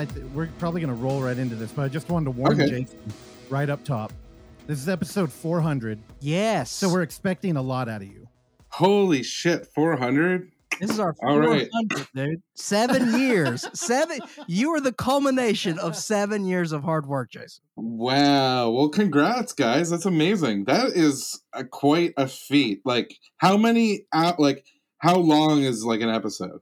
I th- we're probably going to roll right into this, but I just wanted to warn Okay. Jason right up top. This is episode 400, Yes. so we're expecting a lot out of you. Holy shit, 400? this is our All right. 400th, dude. Seven years. Seven. You are the culmination of seven years of hard work, Jason. Wow. Well, congrats, guys. That's amazing. That is a, quite a feat. Like, how many, out, like, how long is like an episode?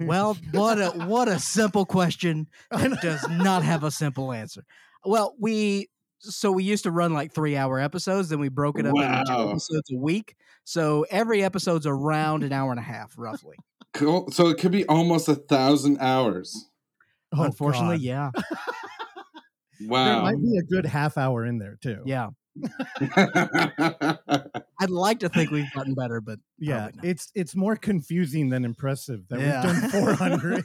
Well, what a what a simple question that does not have a simple answer. Well, we so we used to run like three hour episodes, then we broke it up into two episodes a week. So every episode's around an hour and a half, roughly. Cool. So it could be almost a thousand hours. Oh, Unfortunately, God. yeah, wow. There might be a good half hour in there too. yeah. I'd like to think we've gotten better, but yeah. It's it's more confusing than impressive that Yeah. we've done 400.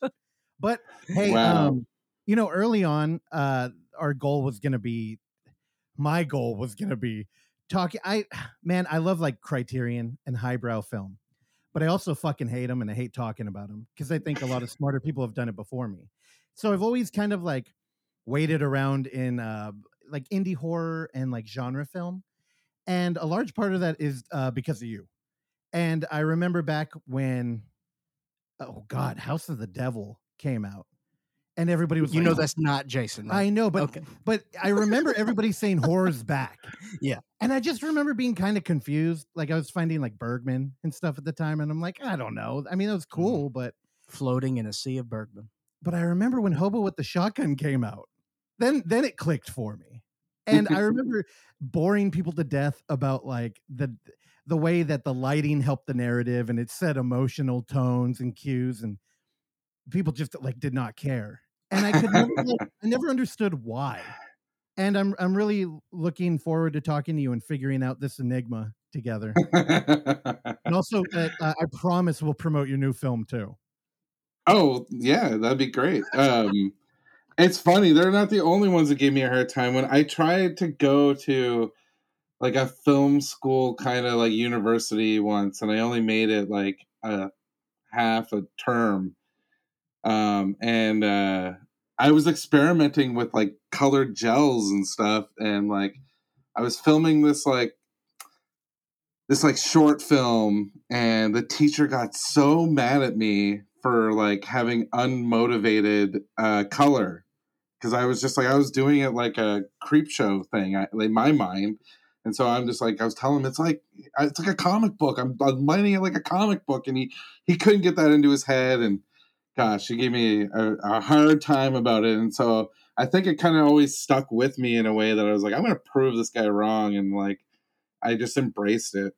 but hey, Wow. um, you know, early on, uh, our goal was going to be, my goal was going to be talking. I man, I love like Criterion and highbrow film, but I also fucking hate them and I hate talking about them because I think a lot of smarter people have done it before me. So I've always kind of like waited around in uh like indie horror and like genre film, and a large part of that is uh, because of you. And I remember back when, oh God, House of the Devil came out, and everybody was you like, know that's not Jason. Right? I know, but okay. but I remember everybody saying horror's back. Yeah. And I just remember being kind of confused. Like I was finding like Bergman and stuff at the time, and I'm like, I don't know. I mean, it was cool, but Floating in a sea of Bergman. but I remember when Hobo with the Shotgun came out. Then then it clicked for me. And I remember boring people to death about like the the way that the lighting helped the narrative and it set emotional tones and cues and people just like did not care. And I could never like, I never understood why. And I'm I'm really looking forward to talking to you and figuring out this enigma together. And also, uh, uh, I promise we'll promote your new film too. oh, yeah, that'd be great. Um, it's funny. They're not the only ones that gave me a hard time. When I tried to go to like a film school kind of like university once, and I only made it like a half a term. Um, and uh, I was experimenting with like colored gels and stuff, and like I was filming this like this like short film, and the teacher got so mad at me for like having unmotivated uh, color because I was just like I was doing it like a creep show thing I, in my mind. And so I'm just like I was telling him it's like it's like a comic book. I'm, I'm it like a comic book, and he he couldn't get that into his head. And gosh, he gave me a, a hard time about it. And so I think it kind of always stuck with me in a way that I was like, I'm going to prove this guy wrong, and like I just embraced it.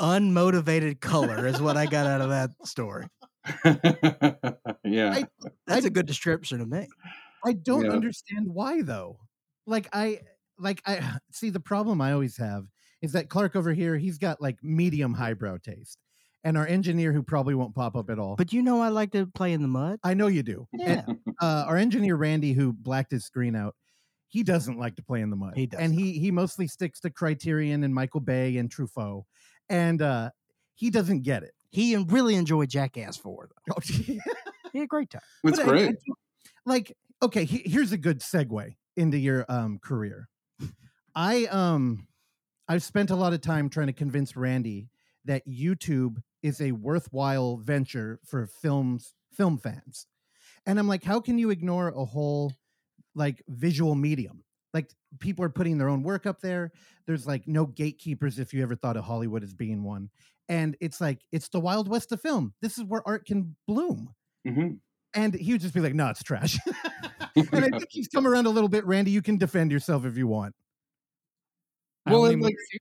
Unmotivated color is what I got out of that story. yeah, I- That's a good description of me. I don't Yeah. understand why though. Like I like I see the problem I always have is that Clark over here, he's got like medium highbrow taste. And our engineer who probably won't pop up at all. But you know, I like to play in the mud. I know you do. Yeah. And, uh, our engineer Randy, who blacked his screen out, he doesn't like to play in the mud. He does and he he mostly sticks to Criterion and Michael Bay and Truffaut, and uh, he doesn't get it. He really enjoyed Jackass 4, though. Oh, He had a great time. it's But great. like, okay, he- here's a good segue into your um career. I um I've spent a lot of time trying to convince Randy that YouTube is a worthwhile venture for films film fans. And I'm like, how can you ignore a whole like visual medium? Like people are putting their own work up there. There's like no gatekeepers if you ever thought of Hollywood as being one. And it's like it's the wild west of film. This is where art can bloom. Mhm. And he would just be like, no, it's trash. and I think he's come around a little bit. Randy, you can defend yourself if you want. I Well, only, like- mostly,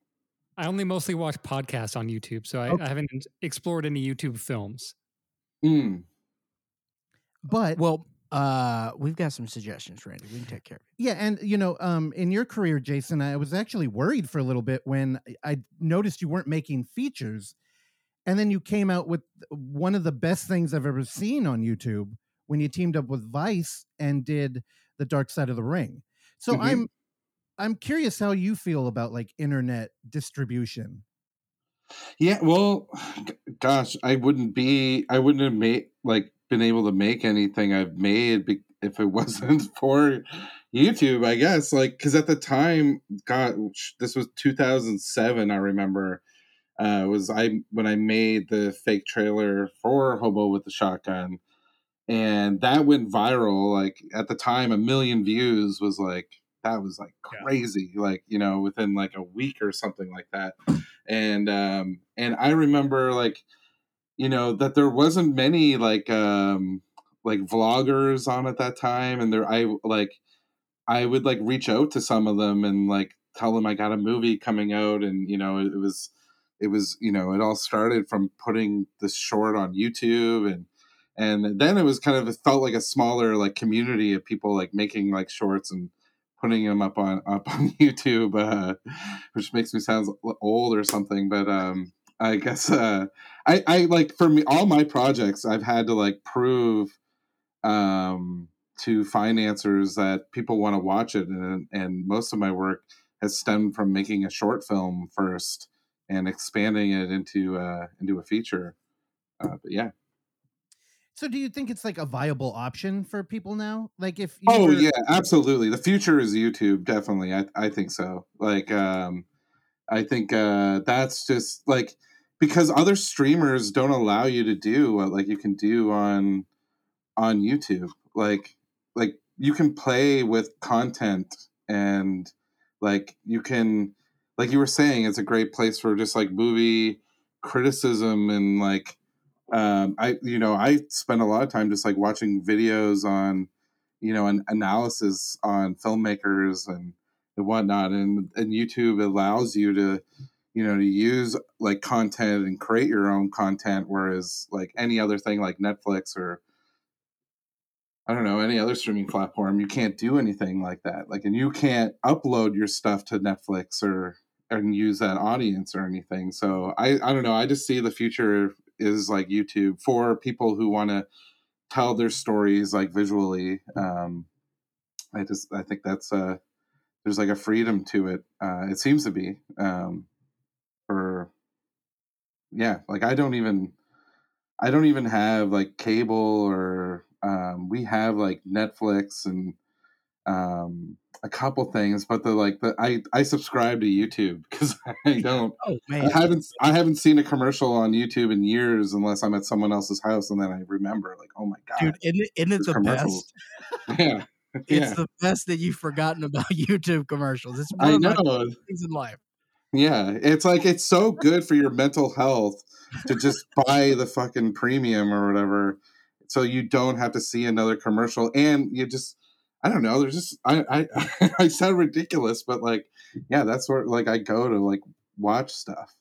I only mostly watch podcasts on YouTube, so I, Okay. I haven't explored any YouTube films. Mm. But Well, uh, we've got some suggestions, Randy. We can take care of it. yeah, and you know, um, in your career, Jason, I was actually worried for a little bit when I- I noticed you weren't making features, and then you came out with one of the best things I've ever seen on YouTube when you teamed up with Vice and did the Dark Side of the Ring. So Mhm. I'm I'm curious how you feel about like internet distribution. Yeah, well, gosh, I wouldn't be, I wouldn't have made like been able to make anything I've made be- if it wasn't for YouTube, I guess. Like, because at the time, God, this was 2007. I remember uh, was I when I made the fake trailer for Hobo with the Shotgun, and that went viral. Like at the time, a million views was like that was like crazy. Yeah. Like you know, within like a week or something like that. And um, and I remember like you know that there wasn't many like um like vloggers on at that time, and there I like I would like reach out to some of them and like tell them I got a movie coming out, and you know it, was it was you know it all started from putting this short on YouTube and and then it was kind of it felt like a smaller like community of people like making like shorts and putting them up on up on YouTube, uh, which makes me sound old or something. But um, I guess uh, I I like for me all my projects I've had to like prove um, to financiers that people want to watch it, and and most of my work has stemmed from making a short film first and expanding it into uh, into a feature. Uh, but yeah. So, do you think it's like a viable option for people now? Like, if oh were... yeah, absolutely. The future is YouTube, definitely. I I think so. Like, um, I think uh, that's just like because other streamers don't allow you to do what like you can do on on YouTube. Like, like you can play with content and like you can like you were saying, it's a great place for just like movie criticism and like um, I you know I spend a lot of time just like watching videos on you know an analysis on filmmakers and, and whatnot, and and YouTube allows you to you know to use like content and create your own content, whereas like any other thing like Netflix or I don't know, any other streaming platform, you can't do anything like that. Like, and you can't upload your stuff to Netflix or and use that audience or anything. So I, I don't know. I just see the future is like YouTube for people who want to tell their stories like visually. Um, I just I think that's uh there's like a freedom to it. Uh, it seems to be um, for yeah. Like I don't even I don't even have like cable or um, we have like Netflix and um, a couple things, but the like the I I subscribe to YouTube because I don't. Oh man, I haven't I haven't seen a commercial on YouTube in years unless I'm at someone else's house and then I remember like, oh my god, dude, isn't, isn't it the best? yeah. It's yeah. the best that you've forgotten about YouTube commercials. It's I know things in life. Yeah, it's like it's so good for your mental health to just buy the fucking premium or whatever, so you don't have to see another commercial, and you just I don't know. There's just I I I sound ridiculous, but like yeah, that's where like I go to like watch stuff.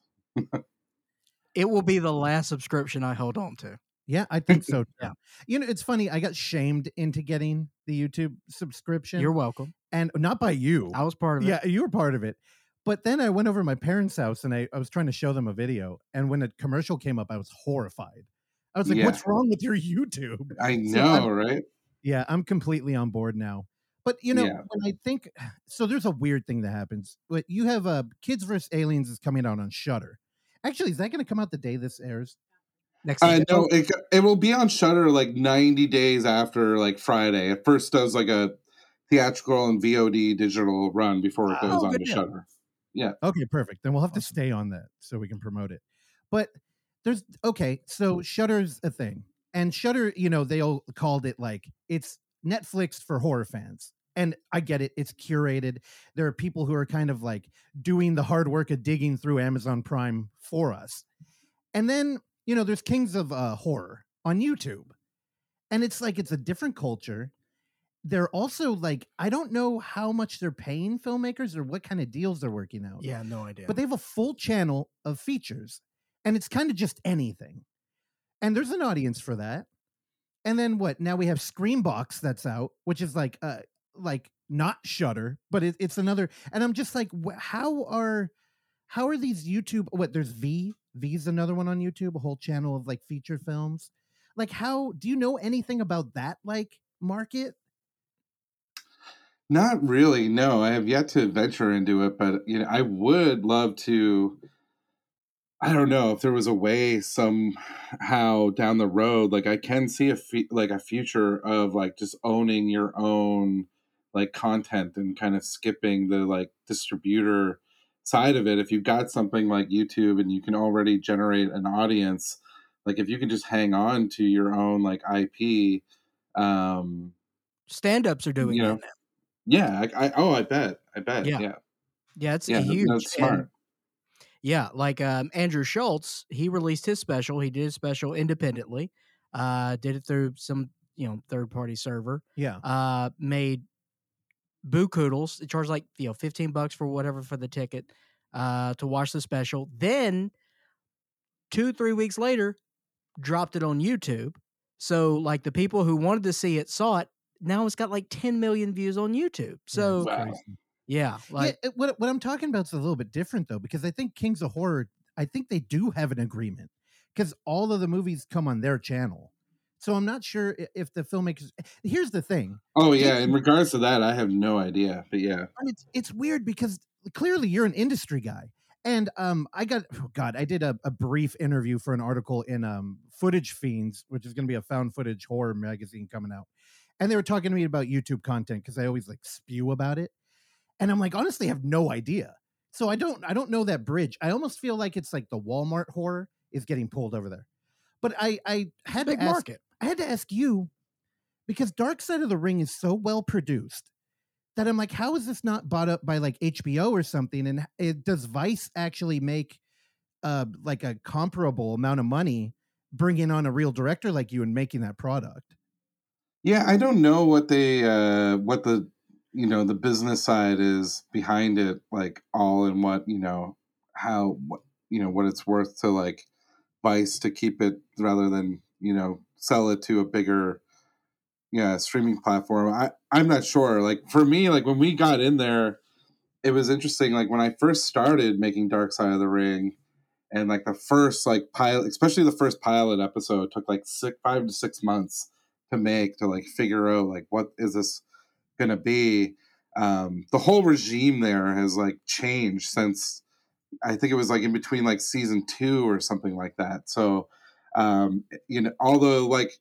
it will be the last subscription I hold on to. Yeah, I think so. yeah. You know, it's funny. I got shamed into getting the YouTube subscription. You're welcome. And not by you. I was part of it. Yeah, you were part of it. But then I went over to my parents' house and I, I was trying to show them a video. And when a commercial came up, I was horrified. I was like, yeah. what's wrong with your YouTube? I know, so right? Yeah, I'm completely on board now. But you know, yeah. when I think so, there's a weird thing that happens. But you have uh, Kids vs Aliens is coming out on Shudder. Actually, is that going to come out the day this airs? Next, I know it. It will be on shudder like 90 days after like Friday. It first does like a theatrical and VOD digital run before it goes oh, on to Shudder. Yeah. Okay, perfect. Then we'll have to stay on that so we can promote it. But there's okay, so shudder's a thing. And shudder you know, they all called it like it's Netflix for horror fans. And I get it, it's curated. There are people who are kind of like doing the hard work of digging through Amazon Prime for us. And then, you know, there's Kings of uh, Horror on YouTube. And it's like it's a different culture. They're also like, I don't know how much they're paying filmmakers or what kind of deals they're working out. Yeah, no idea. But they have a full channel of features. And it's kind of just anything. And there's an audience for that. And then what? Now we have Screambox that's out, which is like uh like not Shudder, but it, it's another. And I'm just like, how are how are these YouTube? What there's V V's another one on YouTube, a whole channel of like feature films. Like, how do you know anything about that like market? Not really. No, I have yet to venture into it, but you know, I would love to I don't know if there was a way somehow down the road, like I can see a fe- like a future of like just owning your own like content and kind of skipping the like distributor side of it. If you've got something like YouTube and you can already generate an audience, like if you can just hang on to your own like IP, um, Stand-ups are doing you that know, now. yeah, I, I oh, I bet, I bet, Yeah. yeah, Yeah, it's yeah, a huge. that's and- smart. Yeah, like um, Andrew Schulz, he released his special. He did his special independently. Uh, did it through some you know third party server. Yeah. Uh, made boo koodles. It charged like you know fifteen bucks for whatever for the ticket uh, to watch the special. Then two three weeks later, dropped it on YouTube. So like the people who wanted to see it saw it. Now it's got like ten million views on YouTube. So Wow. yeah, like yeah, what what I'm talking about is a little bit different though, because I think Kings of Horror, I think they do have an agreement because all of the movies come on their channel. So I'm not sure if the filmmakers. Here's the thing, Oh yeah, in regards to that, I have no idea, but yeah, and it's it's weird because clearly you're an industry guy, and um, I got oh God, I did a, a brief interview for an article in um Footage Fiends, which is going to be a found footage horror magazine coming out, and they were talking to me about YouTube content because I always like spew about it, and I'm like honestly I have no idea, so I don't I don't know that bridge. I almost feel like it's like the Walmart horror is getting pulled over there, but I I had big to ask, market. I had to ask you because Dark Side of the Ring is so well produced that I'm like, how is this not bought up by like HBO or something? And it, does Vice actually make uh like a comparable amount of money bringing on a real director like you and making that product? yeah. I don't know what they, uh what the, you know, the business side is behind it, like all and what you know, how what you know what it's worth to like Vice to keep it rather than you know sell it to a bigger yeah streaming platform i i'm not sure like for me like when we got in there it was interesting like when i first started making dark side of the ring and like the first like pilot especially the first pilot episode took like six five to six months to make to like figure out like what is this gonna be um the whole regime there has like changed since i think it was like in between like season two or something like that so um you know although like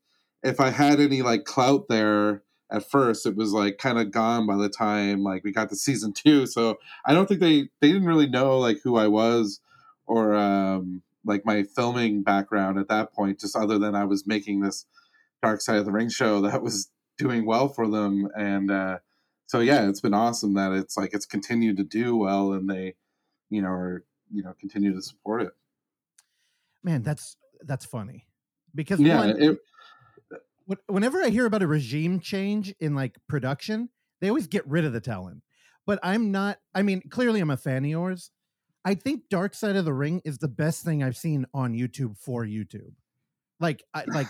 if i had any like clout there at first it was like kind of gone by the time like we got to season two. So i don't think they they didn't really know like who i was or um like my filming background at that point just other than i was making this dark side of the ring show that was doing well for them. And uh so yeah it's been awesome that it's like it's continued to do well and they you know are you know continue to support it. Man, that's that's funny because yeah one, it, whenever I hear about a regime change in like production, they always get rid of the talent. But I'm not. I mean, clearly, I'm a fan of yours. I think Dark Side of the Ring is the best thing I've seen on YouTube for YouTube. Like, I, like,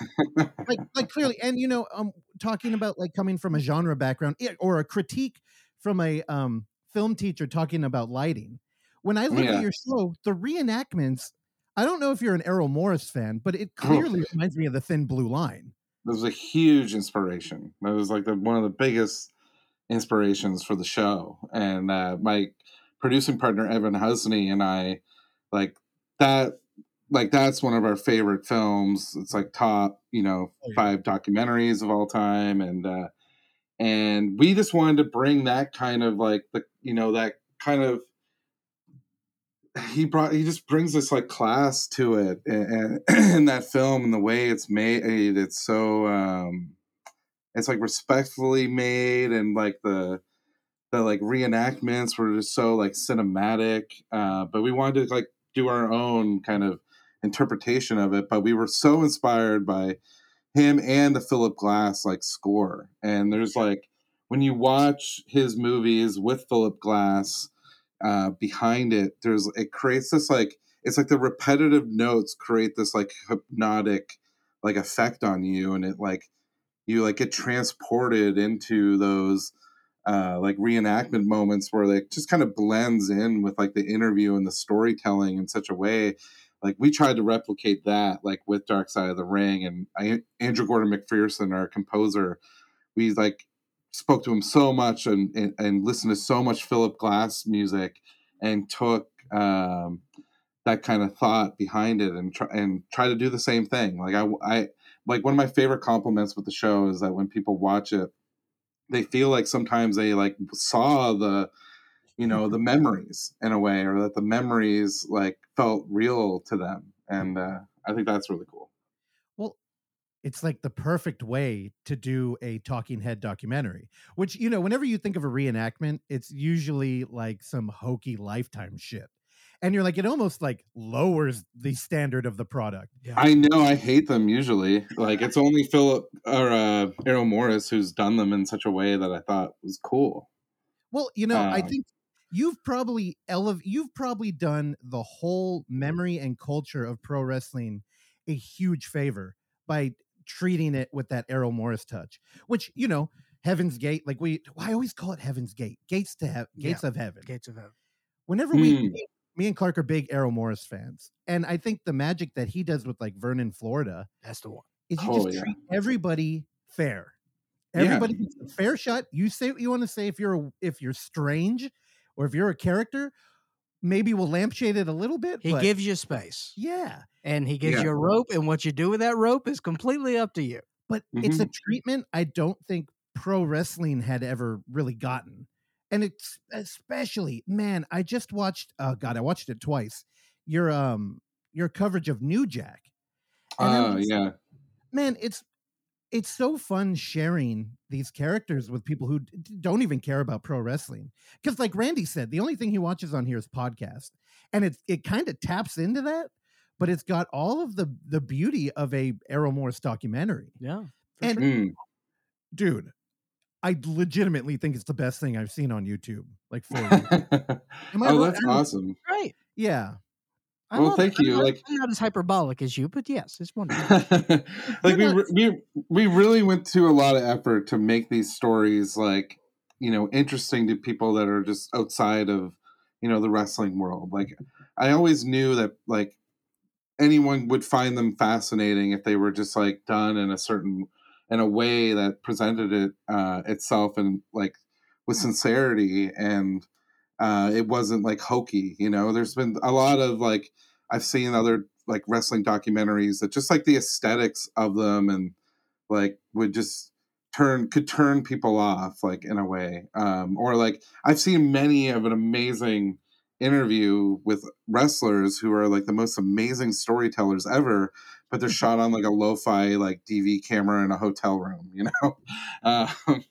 like, like clearly, and you know, I'm um, talking about like coming from a genre background or a critique from a um film teacher talking about lighting. When I look Yeah. at your show, the reenactments. I don't know if you're an Errol Morris fan, but it clearly reminds me of the Thin Blue Line. It was a huge inspiration. That was like the, one of the biggest inspirations for the show. And uh, my producing partner Evan Husney and I, like that, like that's one of our favorite films. It's like top, you know, Oh, five documentaries of all time, and uh, and we just wanted to bring that kind of like the, you know, that kind of he brought he just brings this like class to it and, and in that film and the way it's made it's so um it's like respectfully made and like the the like reenactments were just so like cinematic uh but we wanted to like do our own kind of interpretation of it but we were so inspired by him and the philip glass like score. And there's like when you watch his movies with philip glass uh, behind it there's it creates this like it's like the repetitive notes create this like hypnotic like effect on you and it like you like get transported into those uh like reenactment moments where they just kind of blends in with like the interview and the storytelling in such a way. Like we tried to replicate that like with dark side of the ring and I, andrew gordon macpherson our composer we like spoke to him so much and, and, and listened to so much Philip Glass music and took um, that kind of thought behind it and try and try to do the same thing. Like I, I like one of my favorite compliments with the show is that when people watch it, they feel like sometimes they like saw the, you know, the memories in a way, or that the memories like felt real to them, and uh, I think that's really cool. Well, it's like the perfect way to do a talking head documentary, which, you know, whenever you think of a reenactment, it's usually like some hokey lifetime shit. And you're like, it almost like lowers the standard of the product. Yeah. I know I hate them usually. Like it's only Philip or uh, Errol Morris who's done them in such a way that I thought was cool. Well, you know, I Um, think you've probably elev- you've probably done the whole memory and culture of pro wrestling a huge favor by treating it with that Errol Morris touch, which you know, Heaven's Gate, like we, I always call it Heaven's Gate, gates to heaven, Yeah. gates of heaven. Gates of Heaven. Whenever we, Hmm. me, me and Clark are big Errol Morris fans, and I think the magic that he does with like Vernon, Florida, That's the one. is you Oh, just yeah. treat everybody fair. Yeah. Everybody gets a fair shot. You say what you want to say. If you're a, if you're strange, or if you're a character, maybe we'll lampshade it a little bit. He but gives you space, yeah, and he gives Yeah. you a rope, and what you do with that rope is completely up to you. but it's Mm-hmm. a treatment I don't think pro wrestling had ever really gotten, and it's especially man. I just watched. Oh God, I watched it twice. Your um your coverage of New Jack. Oh just- yeah, man it's it's so fun sharing these characters with people who d- d- don't even care about pro wrestling because like randy said the only thing he watches on here is podcast and it, it kind of taps into that but it's got all of the the beauty of a errol morris documentary Yeah. and Mm. dude i legitimately think it's the best thing i've seen on youtube like for oh, wrong? that's I awesome. Right. yeah I Well, love it. thank I'm you, not- like- I'm not as hyperbolic as you, but yes, it's wonderful. like we, re- we we really went to a lot of effort to make these stories like you know interesting to people that are just outside of you know the wrestling world like i always knew that like anyone would find them fascinating if they were just like done in a certain in a way that presented it uh itself and like with sincerity and uh it wasn't like hokey you know? There's been a lot of like i've seen other like wrestling documentaries that just like the aesthetics of them and like would just turn could turn people off like in a way. Um or like i've seen many of an amazing interview with wrestlers who are like the most amazing storytellers ever but they're shot on like a lo-fi like dv camera in a hotel room you know? Um,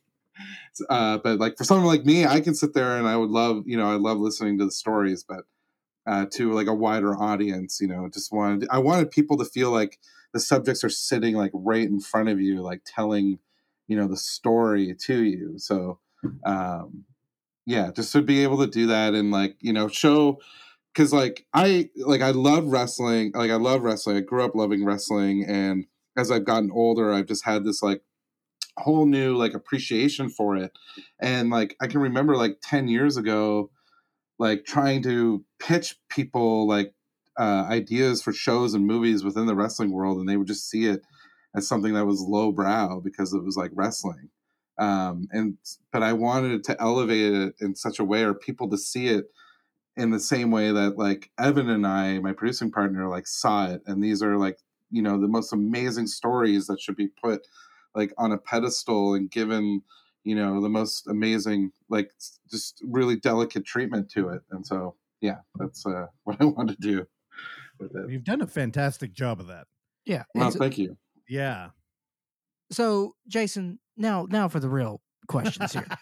uh, but like for someone like me i can sit there and i would love you know i love listening to the stories but uh, to like a wider audience you know just wanted i wanted people to feel like the subjects are sitting like right in front of you like telling you know the story to you. So um yeah just to be able to do that and like you know show because like i like i love wrestling like i love wrestling. I grew up loving wrestling and as i've gotten older i've just had this like whole new like appreciation for it. And like i can remember like 10 years ago like trying to pitch people like uh, ideas for shows and movies within the wrestling world and they would just see it as something that was lowbrow because it was like wrestling. Um and but i wanted to elevate it in such a way or people to see it in the same way that like evan and i my producing partner like saw it. And these are like you know the most amazing stories that should be put like on a pedestal and given you know the most amazing like just really delicate treatment to it and so yeah that's uh what i want to do with it you've done a fantastic job of that yeah. well and so- thank you yeah so, Jason, now now for the real questions here.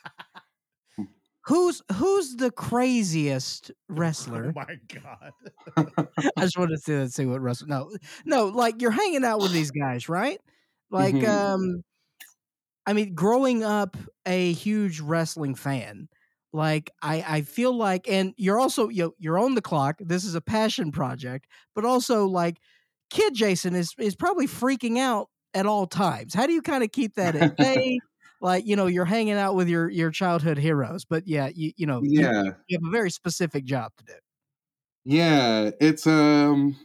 Who's who's the craziest wrestler? oh my god I just wanted to see what wrestler. No, no, like you're hanging out with these guys, right? Like, Mhm. um, I mean, growing up a huge wrestling fan, like I, I feel like, and you're also you know, you're on the clock. This is a passion project, but also like, kid Jason is is probably freaking out at all times. How do you kind of keep that at bay? like, you know, you're hanging out with your your childhood heroes, but yeah, you you know, you- yeah you have a very specific job to do. Yeah, it's um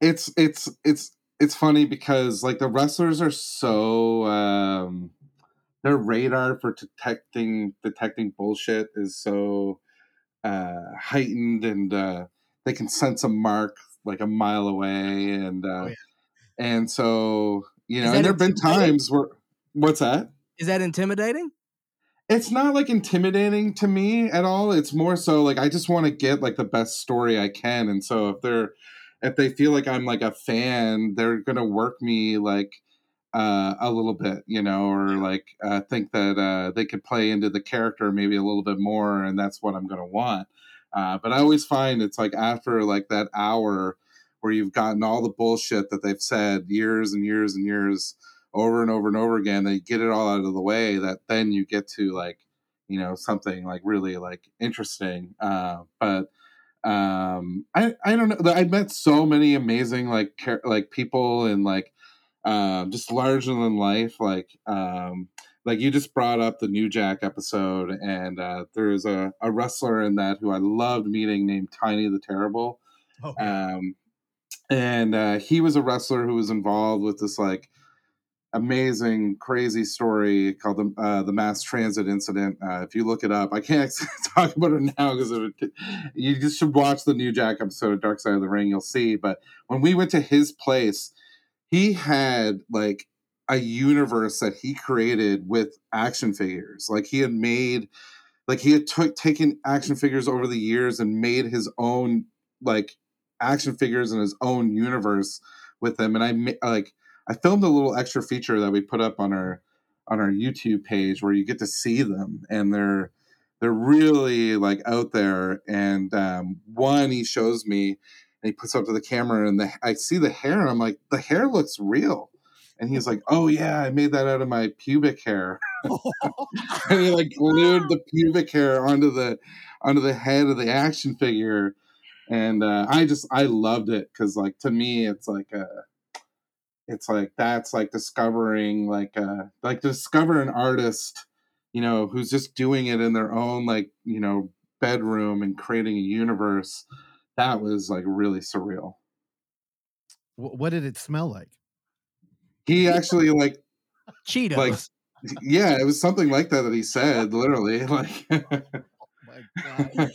it's it's it's it's funny because like the wrestlers are so um their radar for detecting detecting bullshit is so uh heightened and uh they can sense a mark like a mile away, and uh, Oh, yeah. and so you know, and there've been times where what's that? Is that intimidating? it's not like intimidating to me at all it's more so like i just want to get like the best story i can and so if they're if they feel like i'm like a fan they're gonna work me like uh, a little bit you know or like uh, think that uh, they could play into the character maybe a little bit more and that's what i'm gonna want. Uh, but i always find it's like after like that hour where you've gotten all the bullshit that they've said years and years and years over and over and over again they get it all out of the way that then you get to like you know something like really like interesting. Uh but um i i don't know i met so many amazing like char- like people and like um just larger than life like um like you just brought up the new jack episode and uh there's a, a wrestler in that who i loved meeting named tiny the terrible. Oh, um, and uh, he was a wrestler who was involved with this like amazing, crazy story called the uh, the mass transit incident. Uh, if you look it up, I can't talk about it now because you just should watch the new Jack episode of Dark Side of the Ring. You'll see. But when we went to his place, he had like a universe that he created with action figures. Like he had made, like he had taken action figures over the years and made his own like action figures in his own universe with them. And I like I filmed a little extra feature that we put up on our on our YouTube page where you get to see them and they're they're really like out there. And um, one he shows me and he puts up to the camera and the, I see the hair and I'm like the hair looks real. And he's like, "Oh yeah, I made that out of my pubic hair." and he like glued the pubic hair onto the onto the head of the action figure and uh, i just i loved it because like to me it's like a it's like that's like discovering like uh like discover an artist you know who's just doing it in their own like you know bedroom and creating a universe that was like really surreal what did it smell like? he actually like Cheetos. like yeah it was something like that that he said literally like My God.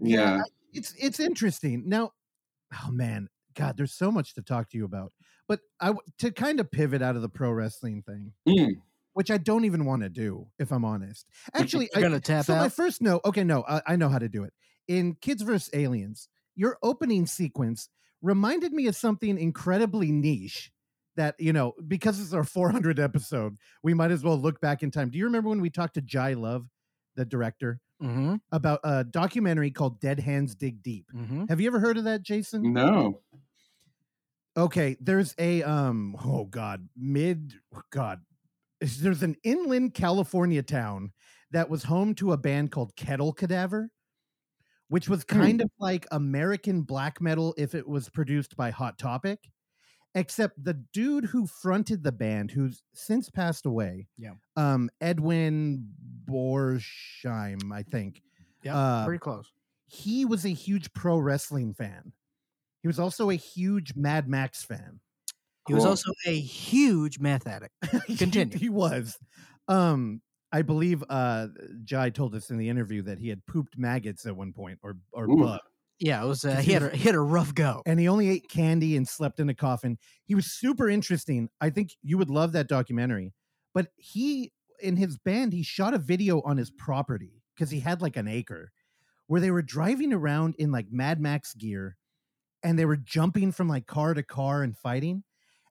yeah it's it's interesting now oh man god there's so much to talk to you about but I to kind of pivot out of the pro wrestling thing Mm. which i don't even want to do if i'm honest actually You're I, gonna tap so my first note okay no I, I know how to do it in kids vs aliens your opening sequence reminded me of something incredibly niche that you know because it's our 400 episode we might as well look back in time do you remember when we talked to jai love the director Mm-hmm. about a documentary called dead hands dig deep Mm-hmm. have you ever heard of that, Jason? no Okay, there's a um oh god, mid god. There's an inland California town that was home to a band called Kettle Cadaver, which was Hmm. kind of like American black metal if it was produced by Hot Topic. Except the dude who fronted the band, who's since passed away, Yeah. um, Edwin Borsheim, I think. Yeah, uh, pretty close. he was a huge pro wrestling fan. He was also a huge Mad Max fan. He was also a huge meth addict. He- Continue. He, was. Um, I believe uh Jai told us in the interview that he had pooped maggots at one point or or Ooh. bugs. Yeah, it was. Uh, he he had a, he had a rough go. And he only ate candy and slept in a coffin. He was super interesting. I think you would love that documentary. But he in his band, he shot a video on his property because he had like an acre where they were driving around in like Mad Max gear and they were jumping from like car to car and fighting.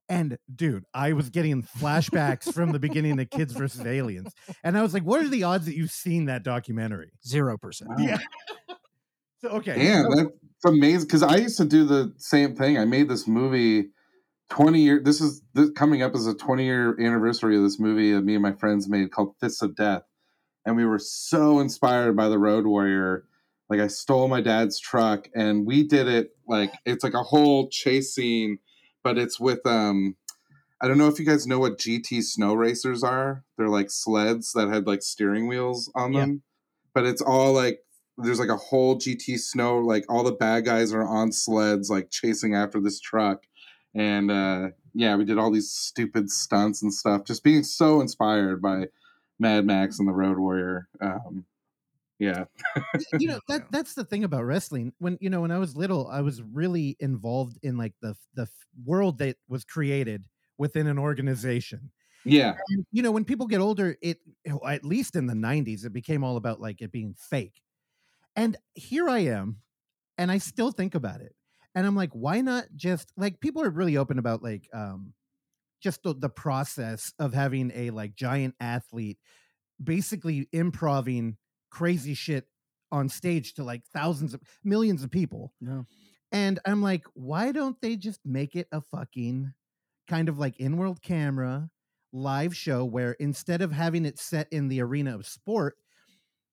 And dude, I was getting flashbacks from the beginning of Kids versus Aliens. And I was like, what are the odds that you've seen that documentary? Zero percent. Wow. Yeah. So okay. Damn, so- that's amazing. Because I used to do the same thing. I made this movie twenty year. This is this, coming up as a twenty year anniversary of this movie that me and my friends made called Fists of Death, and we were so inspired by the Road Warrior. Like I stole my dad's truck, and we did it like it's like a whole chase scene, but it's with um. I don't know if you guys know what GT snow racers are. They're like sleds that had like steering wheels on Yeah. them, but it's all like there's like a whole GT snow, like all the bad guys are on sleds, like chasing after this truck. And uh, yeah, we did all these stupid stunts and stuff, just being so inspired by Mad Max and the Road Warrior. Um, Yeah. you know that that's the thing about wrestling when you know when i was little i was really involved in like the the world that was created within an organization Yeah. And, you know when people get older it at least in the 90s it became all about like it being fake and here i am and i still think about it and i'm like why not just like people are really open about like um just the, the process of having a like giant athlete basically improving crazy shit on stage to like thousands of millions of people No. and i'm like why don't they just make it a fucking kind of like in-world camera live show where instead of having it set in the arena of sport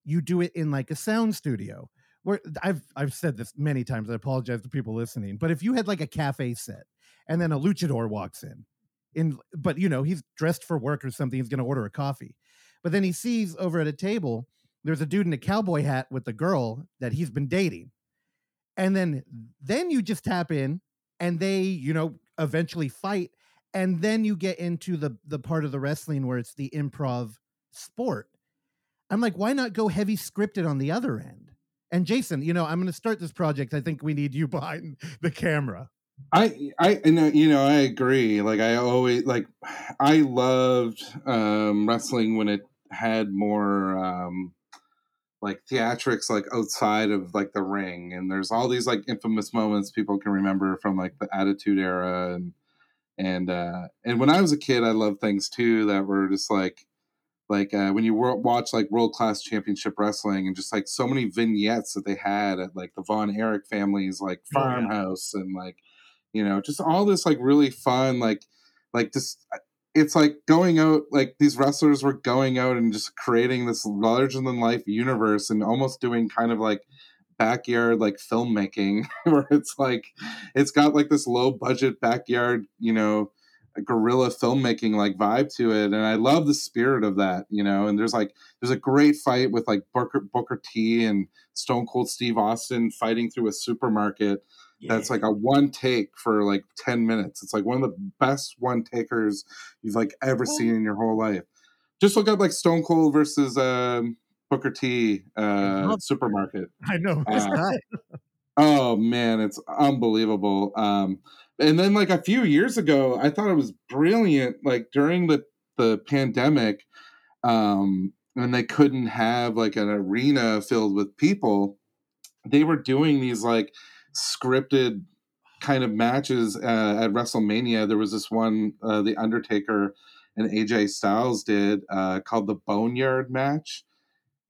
you do it in like a sound studio where i've i've said this many times i apologize to people listening but if you had like a cafe set and then a luchador walks in in but you know he's dressed for work or something he's going to order a coffee but then he sees over at a table there's a dude in a cowboy hat with the girl that he's been dating. And then then you just tap in and they you know eventually fight. And then you get into the the part of the wrestling where it's the improv sport. I'm like why not go heavy scripted on the other end? And jason you know i'm going to start this project. I think we need you behind the camera. I I you know I agree. Like I always like I loved um, wrestling when it had more um, like theatrics like outside of like the ring, and there's all these like infamous moments people can remember from like the Attitude Era and and uh, and when I was a kid, I loved things too that were just like like uh, when you watch like world class championship wrestling and just like so many vignettes that they had at like the Von Erich family's like Oh, yeah. farmhouse and like you know just all this like really fun like like just uh, it's like going out like these wrestlers were going out and just creating this larger than life universe and almost doing kind of like backyard like filmmaking where it's like it's got like this low budget backyard you know guerrilla filmmaking like vibe to it. And i love the spirit of that you know and there's like there's a great fight with like booker, booker t and stone cold steve austin fighting through a supermarket that's like a one take for like 10 minutes it's like one of the best one takers you've like ever seen in your whole life just look up like stone cold versus um booker t uh supermarket i know Uh. Oh man, it's unbelievable. Um, and then like a few years ago, I thought it was brilliant. Like during the the pandemic, um, when they couldn't have like an arena filled with people, they were doing these like scripted kind of matches uh, at WrestleMania. There was this one, uh, the Undertaker and AJ Styles did uh, called the Boneyard match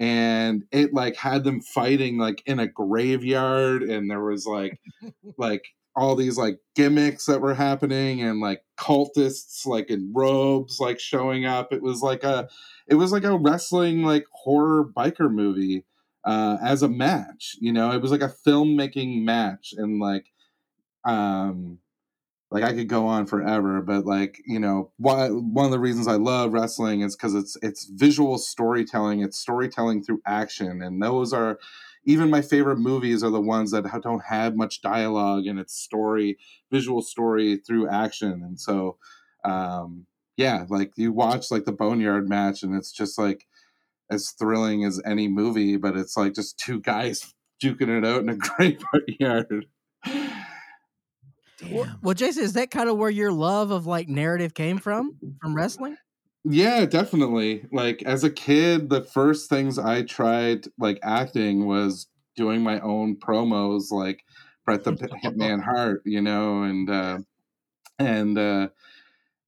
and it like had them fighting like in a graveyard and there was like like all these like gimmicks that were happening and like cultists like in robes like showing up it was like a it was like a wrestling like horror biker movie uh as a match you know it was like a filmmaking match and like um like I could go on forever, but like you know, why one of the reasons I love wrestling is because it's it's visual storytelling. It's storytelling through action, and those are even my favorite movies are the ones that don't have much dialogue and it's story, visual story through action. And so, um, yeah, like you watch like the Boneyard match, and it's just like as thrilling as any movie, but it's like just two guys duking it out in a graveyard. Well, Damn. well, Jason, is that kind of where your love of like narrative came from? From wrestling? Yeah, definitely. Like as a kid, the first things I tried like acting was doing my own promos like Bret the Hitman Hart, you know, and uh and uh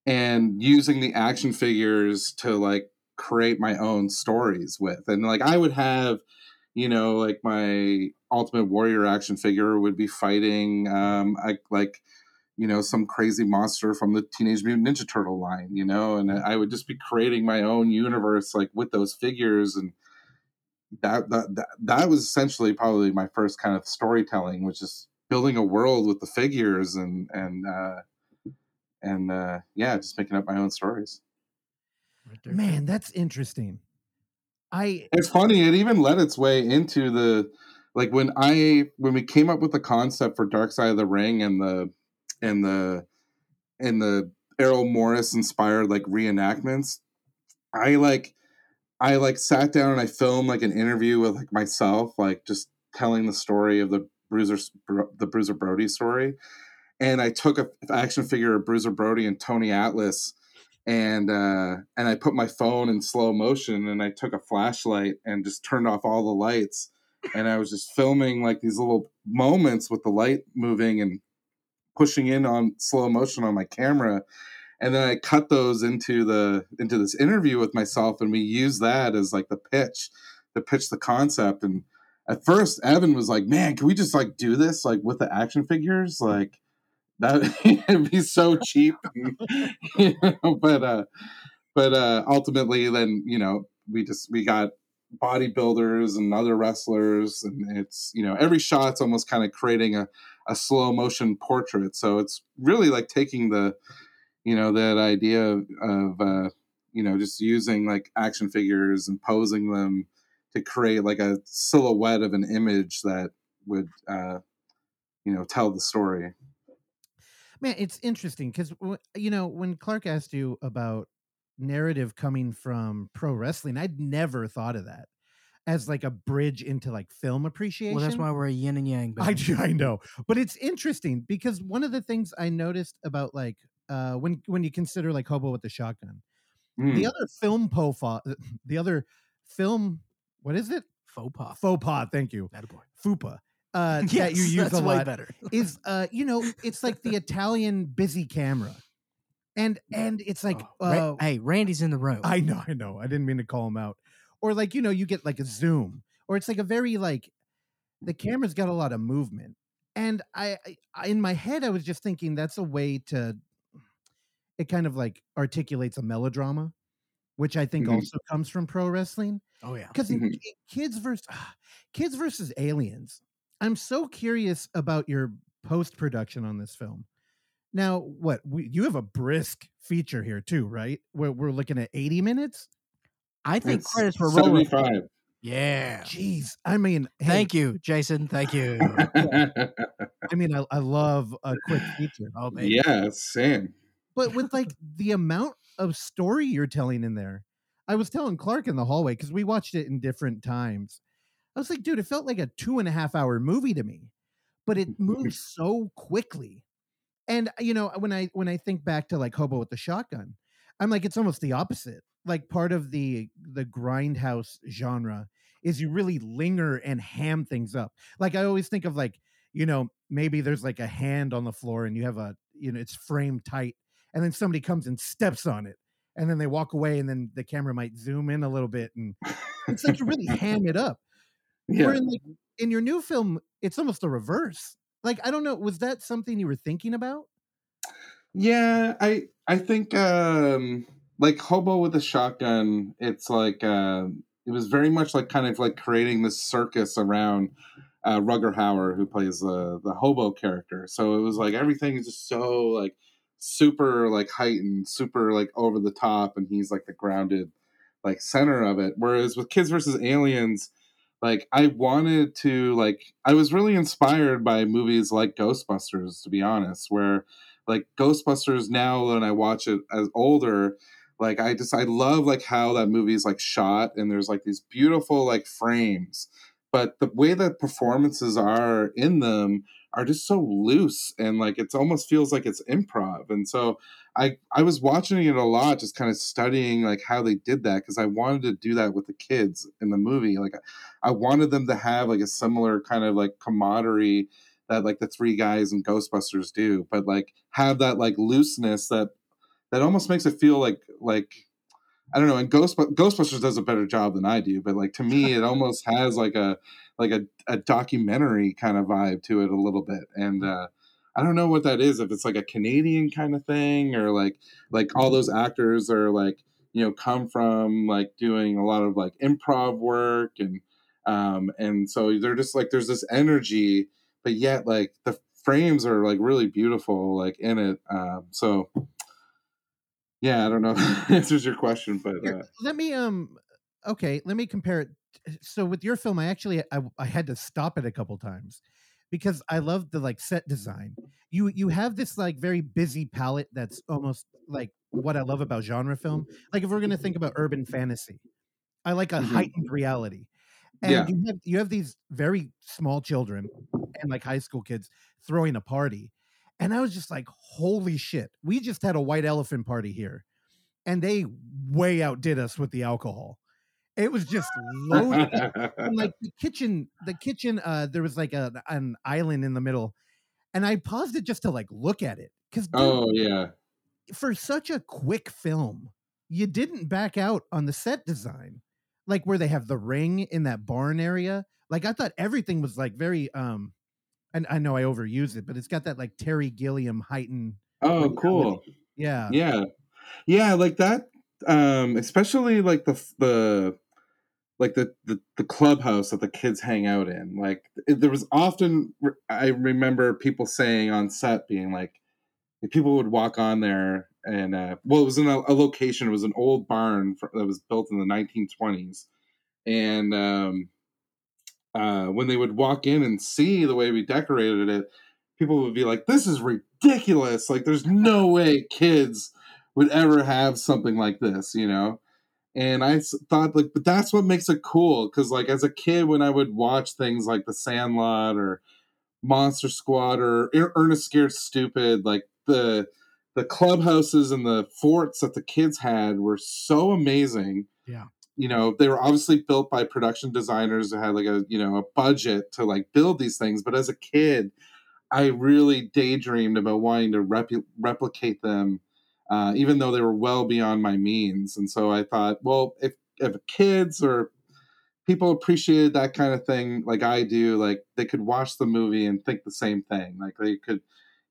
and using the action figures to like create my own stories with. And like I would have, you know, like my Ultimate Warrior action figure would be fighting um I, like you know some crazy monster from the teenage mutant ninja turtle line you know? And i would just be creating my own universe like with those figures. And that that that, that was essentially probably my first kind of storytelling which is building a world with the figures and and uh and uh yeah just making up my own stories man that's interesting. I It's funny, it even led its way into the like when I when we came up with the concept for Dark Side of the Ring and the and the and the Errol Morris inspired like reenactments, I like I like sat down and I filmed like an interview with like myself, like just telling the story of the Bruiser the Bruiser Brody story, and I took a action figure of Bruiser Brody and Tony Atlas, and uh, and I put my phone in slow motion and I took a flashlight and just turned off all the lights, and I was just filming like these little moments with the light moving and pushing in on slow motion on my camera and then I cut those into the into this interview with myself, and we use that as like the pitch, to pitch the concept. And at first, Evan was like, "Man, can we just like do this like with the action figures? Like that would be so cheap." you know, but uh, but uh, ultimately, then you know, we just we got bodybuilders and other wrestlers, and it's you know every shot's almost kind of creating a a slow motion portrait. So it's really like taking the you know that idea of, of uh, you know just using like action figures and posing them to create like a silhouette of an image that would uh, you know tell the story man it's interesting because you know when clark asked you about narrative coming from pro wrestling i'd never thought of that as like a bridge into like film appreciation. Well, that's why we're a yin and yang. I, I know, but it's interesting because one of the things I noticed about like uh, when when you consider like Hobo with the Shotgun. Mm. The other film pofa, the other film, what is it? Faux pas. Faux pas. Thank you. That boy. Fupa. Uh, yes, that you use a lot better. is uh, you know, it's like the Italian busy camera, and and it's like, oh, uh, Ra- hey, Randy's in the room. I know, I know. I didn't mean to call him out. Or like you know, you get like a zoom, or it's like a very like the camera's got a lot of movement, and I, I in my head I was just thinking that's a way to it kind of like articulates a melodrama, which I think mm-hmm. also comes from pro wrestling. Oh yeah, because mm-hmm. kids versus uh, kids versus aliens. I'm so curious about your post production on this film. Now, what we, you have a brisk feature here too, right? Where we're looking at 80 minutes. I think it's credits were rolling. 75. Yeah. Jeez. I mean, hey, thank you, Jason. Thank you. I mean, I, I love a quick feature. Oh, baby. Yeah, same but with like the amount of story you're telling in there. I was telling Clark in the hallway because we watched it in different times. I was like, dude, it felt like a two and a half hour movie to me, but it mm-hmm. moves so quickly. And you know, when I when I think back to like Hobo with the Shotgun, I'm like, it's almost the opposite. Like part of the the grindhouse genre is you really linger and ham things up. Like I always think of like, you know, maybe there's like a hand on the floor and you have a, you know, it's framed tight and then somebody comes and steps on it and then they walk away and then the camera might zoom in a little bit and it's like you really ham it up yeah. Where in, like, in your new film it's almost the reverse like i don't know was that something you were thinking about yeah i i think um like hobo with a shotgun it's like uh it was very much like kind of like creating this circus around uh Rutger Hauer who plays the the hobo character so it was like everything is just so like super like heightened, super like over the top, and he's like the grounded like center of it. Whereas with Kids versus Aliens, like I wanted to like I was really inspired by movies like Ghostbusters, to be honest, where like Ghostbusters now when I watch it as older, like I just I love like how that movie is like shot and there's like these beautiful like frames. But the way that performances are in them are just so loose and like it almost feels like it's improv and so i i was watching it a lot just kind of studying like how they did that because i wanted to do that with the kids in the movie like i wanted them to have like a similar kind of like camaraderie that like the three guys in ghostbusters do but like have that like looseness that that almost makes it feel like like I don't know, and Ghost Ghostbusters does a better job than I do, but like to me, it almost has like a like a, a documentary kind of vibe to it a little bit, and uh, I don't know what that is. If it's like a Canadian kind of thing, or like like all those actors are like you know come from like doing a lot of like improv work, and um, and so they're just like there's this energy, but yet like the frames are like really beautiful like in it. Um, so yeah, I don't know if that answers your question, but uh, let me um okay, let me compare it. So with your film, I actually I, I had to stop it a couple times because I love the like set design. You you have this like very busy palette that's almost like what I love about genre film. Like if we're gonna think about urban fantasy, I like a Mhm. heightened reality. And Yeah. you have you have these very small children and like high school kids throwing a party. And I was just like, holy shit. We just had a white elephant party here. And they way outdid us with the alcohol. It was just loaded. and like the kitchen, the kitchen, uh, there was like a, an island in the middle. And I paused it just to like look at it. Cause dude, oh yeah. for such a quick film, you didn't back out on the set design, like where they have the ring in that barn area. Like I thought everything was like very um, and I know I overuse it, but it's got that like Terry Gilliam heightened. Oh, cool. Yeah, Yeah, yeah, like that. Um, especially like the the like the, the the clubhouse that the kids hang out in. Like it- there was often I remember people saying on set, being like, people would walk on there and uh, well, it was in a, a location. It was an old barn fr- that was built in the 1920s, and um, uh, when they would walk in and see the way we decorated it, people would be like, "This is ridiculous! Like, there's no way kids would ever have something like this," you know. And I thought, like, but that's what makes it cool, because like as a kid, when I would watch things like The Sandlot or Monster Squad or Er- Ernest Scared Stupid, like the the clubhouses and the forts that the kids had were so amazing. Yeah. You know, they were obviously built by production designers that had like a, you know, a budget to like build these things. But as a kid, I really daydreamed about wanting to replicate them, uh, even though they were well beyond my means. And so I thought, well, if, if kids or people appreciated that kind of thing like I do, like they could watch the movie and think the same thing. Like they could,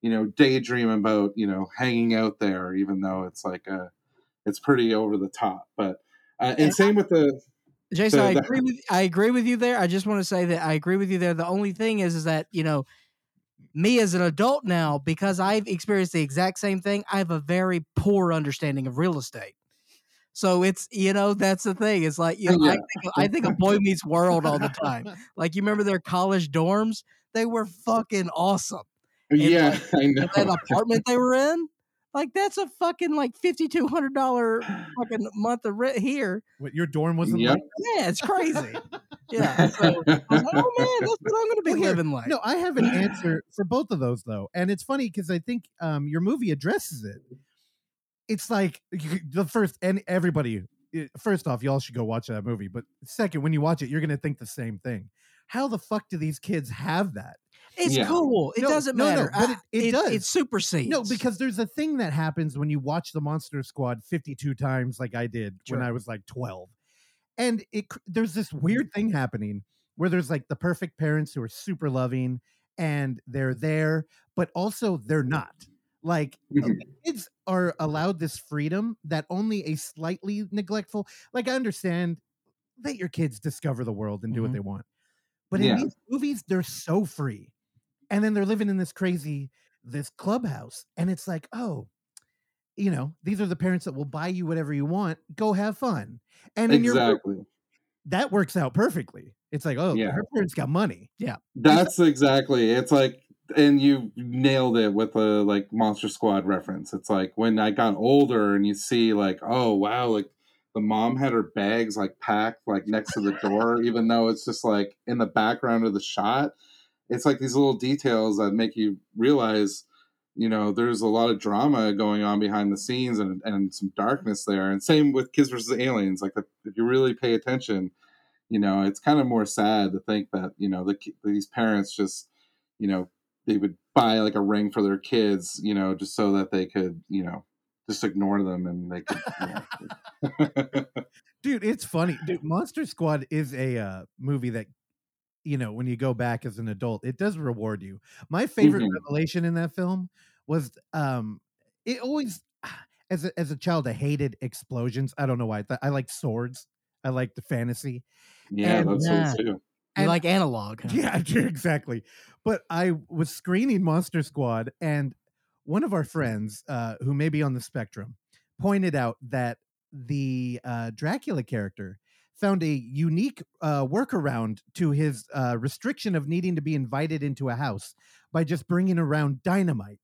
you know, daydream about, you know, hanging out there, even though it's like a, it's pretty over the top. But, uh, and And same with the, Jason, So I agree with I agree with you there. I just want to say that I agree with you there. The only thing is, is that you know, me as an adult now, because I've experienced the exact same thing. I have a very poor understanding of real estate. So it's you know that's the thing. It's like you know, I think I think of Boy Meets World all the time. Like you remember their college dorms? They were fucking awesome. yeah, I know. And that apartment they were in, like that's a fucking like fifty two hundred dollar fucking month of rent here. what your dorm wasn't Yep. like. Yeah, it's crazy. Yeah. So I like, oh man, that's what I'm gonna be Well, living like. No, I have an answer for both of those though, and it's funny because I think um, your movie addresses it. It's like the first, and everybody. First off, y'all should go watch that movie. But second, when you watch it, you're gonna think the same thing. How the fuck do these kids have that? It's Yeah. cool. It No, doesn't no, no, matter. but I- it- it does. It supersedes. No, because there's a thing that happens when you watch the Monster Squad 52 times, like I did Sure. when I was like 12, and it there's this weird thing happening where there's like the perfect parents who are super loving and they're there, but also they're not. Like uh, Mhm. kids are allowed this freedom that only a slightly neglectful. Like I understand, let your kids discover the world and do what Mhm. they want, but in Yeah. these movies they're so free, and then they're living in this crazy this clubhouse, and it's like, oh, you know, these are the parents that will buy you whatever you want. Go have fun, and in your exactly. that works out perfectly. It's like, oh, Yeah. her parents got money. Yeah. That's exactly. It's like, and you nailed it with a like Monster Squad reference. It's like when I got older and you see like, oh wow, like the mom had her bags like packed like next to the door, even though it's just like in the background of the shot. It's like these little details that make you realize, you know, there's a lot of drama going on behind the scenes and and some darkness there. And same with Kids versus Aliens. Like if you really pay attention, you know, it's kind of more sad to think that you know the, these parents just, you know, they would buy like a ring for their kids, you know, just so that they could, you know, just ignore them and they could. You know. Dude, it's funny. Dude, Monster Squad is a uh, movie that, you know, when you go back as an adult, it does reward you. My favorite Mhm. revelation in that film was um it always as a, as a child I hated explosions. I don't know why. I, thought, I like swords. I like the fantasy. yeah, And, that's uh, so too. you and- like analog. huh? Yeah, exactly. But I was screening Monster Squad, and one of our friends, uh, who may be on the spectrum, pointed out that the uh, Dracula character found a unique uh, workaround to his uh, restriction of needing to be invited into a house by just bringing around dynamite.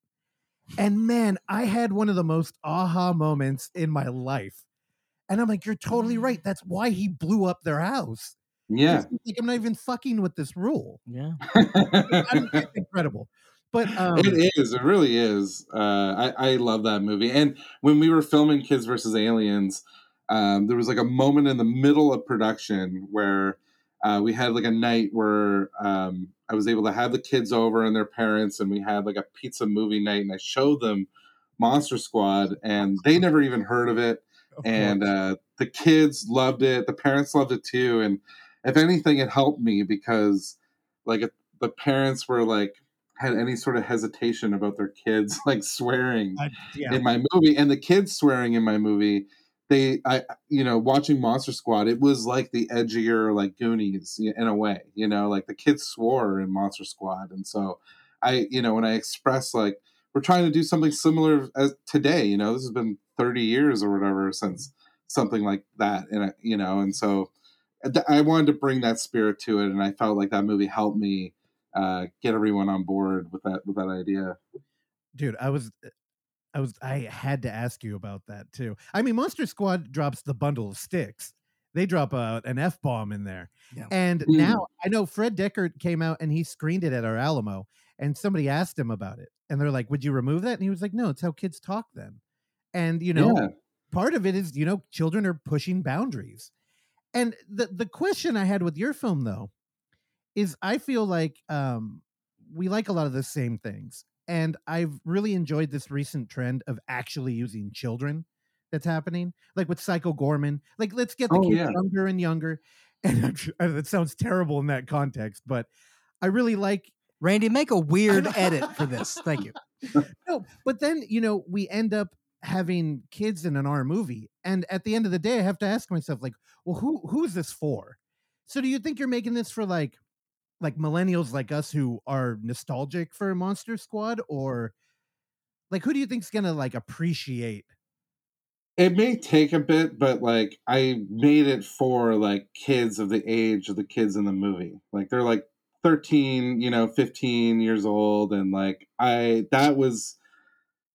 And man, I had one of the most aha moments in my life. And I'm like, you're totally right. That's why he blew up their house. Yeah. Like, I'm not even fucking with this rule. Yeah. I mean, it's incredible. But um, it is. It really is. Uh, I, I love that movie. And when we were filming Kids versus Aliens, um, there was like a moment in the middle of production where uh, we had like a night where um, I was able to have the kids over and their parents, and we had like a pizza movie night, and I showed them Monster Squad, and they never even heard of it. of And uh, the kids loved it. The parents loved it too. And if anything, it helped me because like the parents were like had any sort of hesitation about their kids like swearing I- yeah, in my movie and the kids swearing in my movie they i you know watching monster squad it was like the edgier like goonies in a way you know like the kids swore in monster squad and so i you know when i express like we're trying to do something similar as today you know this has been 30 years or whatever since something like that and you know and so i wanted to bring that spirit to it and i felt like that movie helped me uh, get everyone on board with that with that idea dude, I was. I was I had to ask you about that too. I mean, Monster Squad drops the bundle of sticks. They drop a, an F bomb in there. Yeah. And Mm. now I know Fred Dekker came out and he screened it at our Alamo and somebody asked him about it. And they're like, Would you remove that? And he was like, No, it's how kids talk then. And you know, yeah part of it is, you know, children are pushing boundaries. And the the question I had with your film though is I feel like um we like a lot of the same things. And I've really enjoyed this recent trend of actually using children that's happening. Like with Psycho Goreman. Like let's get the Oh, kids yeah. younger and younger. And that sounds terrible in that context, but I really like Randy, make a weird edit for this. Thank you. no, but then you know we end up having kids in an R movie, and at the end of the day, I have to ask myself, like, well, who who is this for? So, do you think you're making this for like, like millennials like us who are nostalgic for Monster Squad, or like who do you think's gonna like appreciate? it may take a bit but like i made it for like kids of the age of the kids in the movie like they're like 13 you know 15 years old and like i that was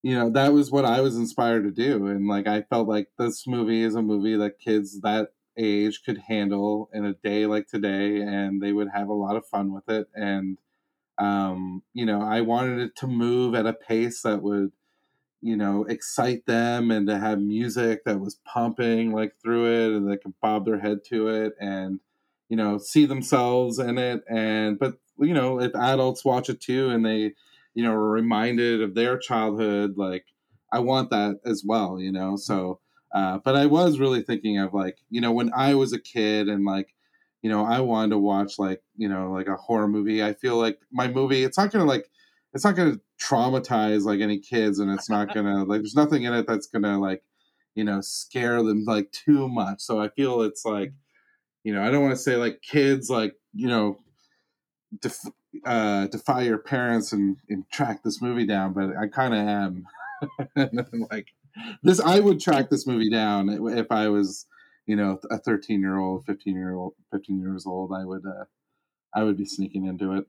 you know that was what i was inspired to do and like i felt like this movie is a movie that kids that age could handle in a day like today and they would have a lot of fun with it and um you know i wanted it to move at a pace that would you know excite them and to have music that was pumping like through it and they could bob their head to it and you know see themselves in it and but you know if adults watch it too and they you know are reminded of their childhood like i want that as well you know so uh, but i was really thinking of like you know when i was a kid and like you know i wanted to watch like you know like a horror movie i feel like my movie it's not gonna like it's not to traumatize like any kids and it's not to like there's nothing in it that's to like you know scare them like too much. So i feel it's like you know i don't want to say like kids like you know def- uh defy your parents and, and track this movie down but i kind of am like this i would track this movie down if i was you know a 13 year old 15 year old 15 years old i would uh i would be sneaking into it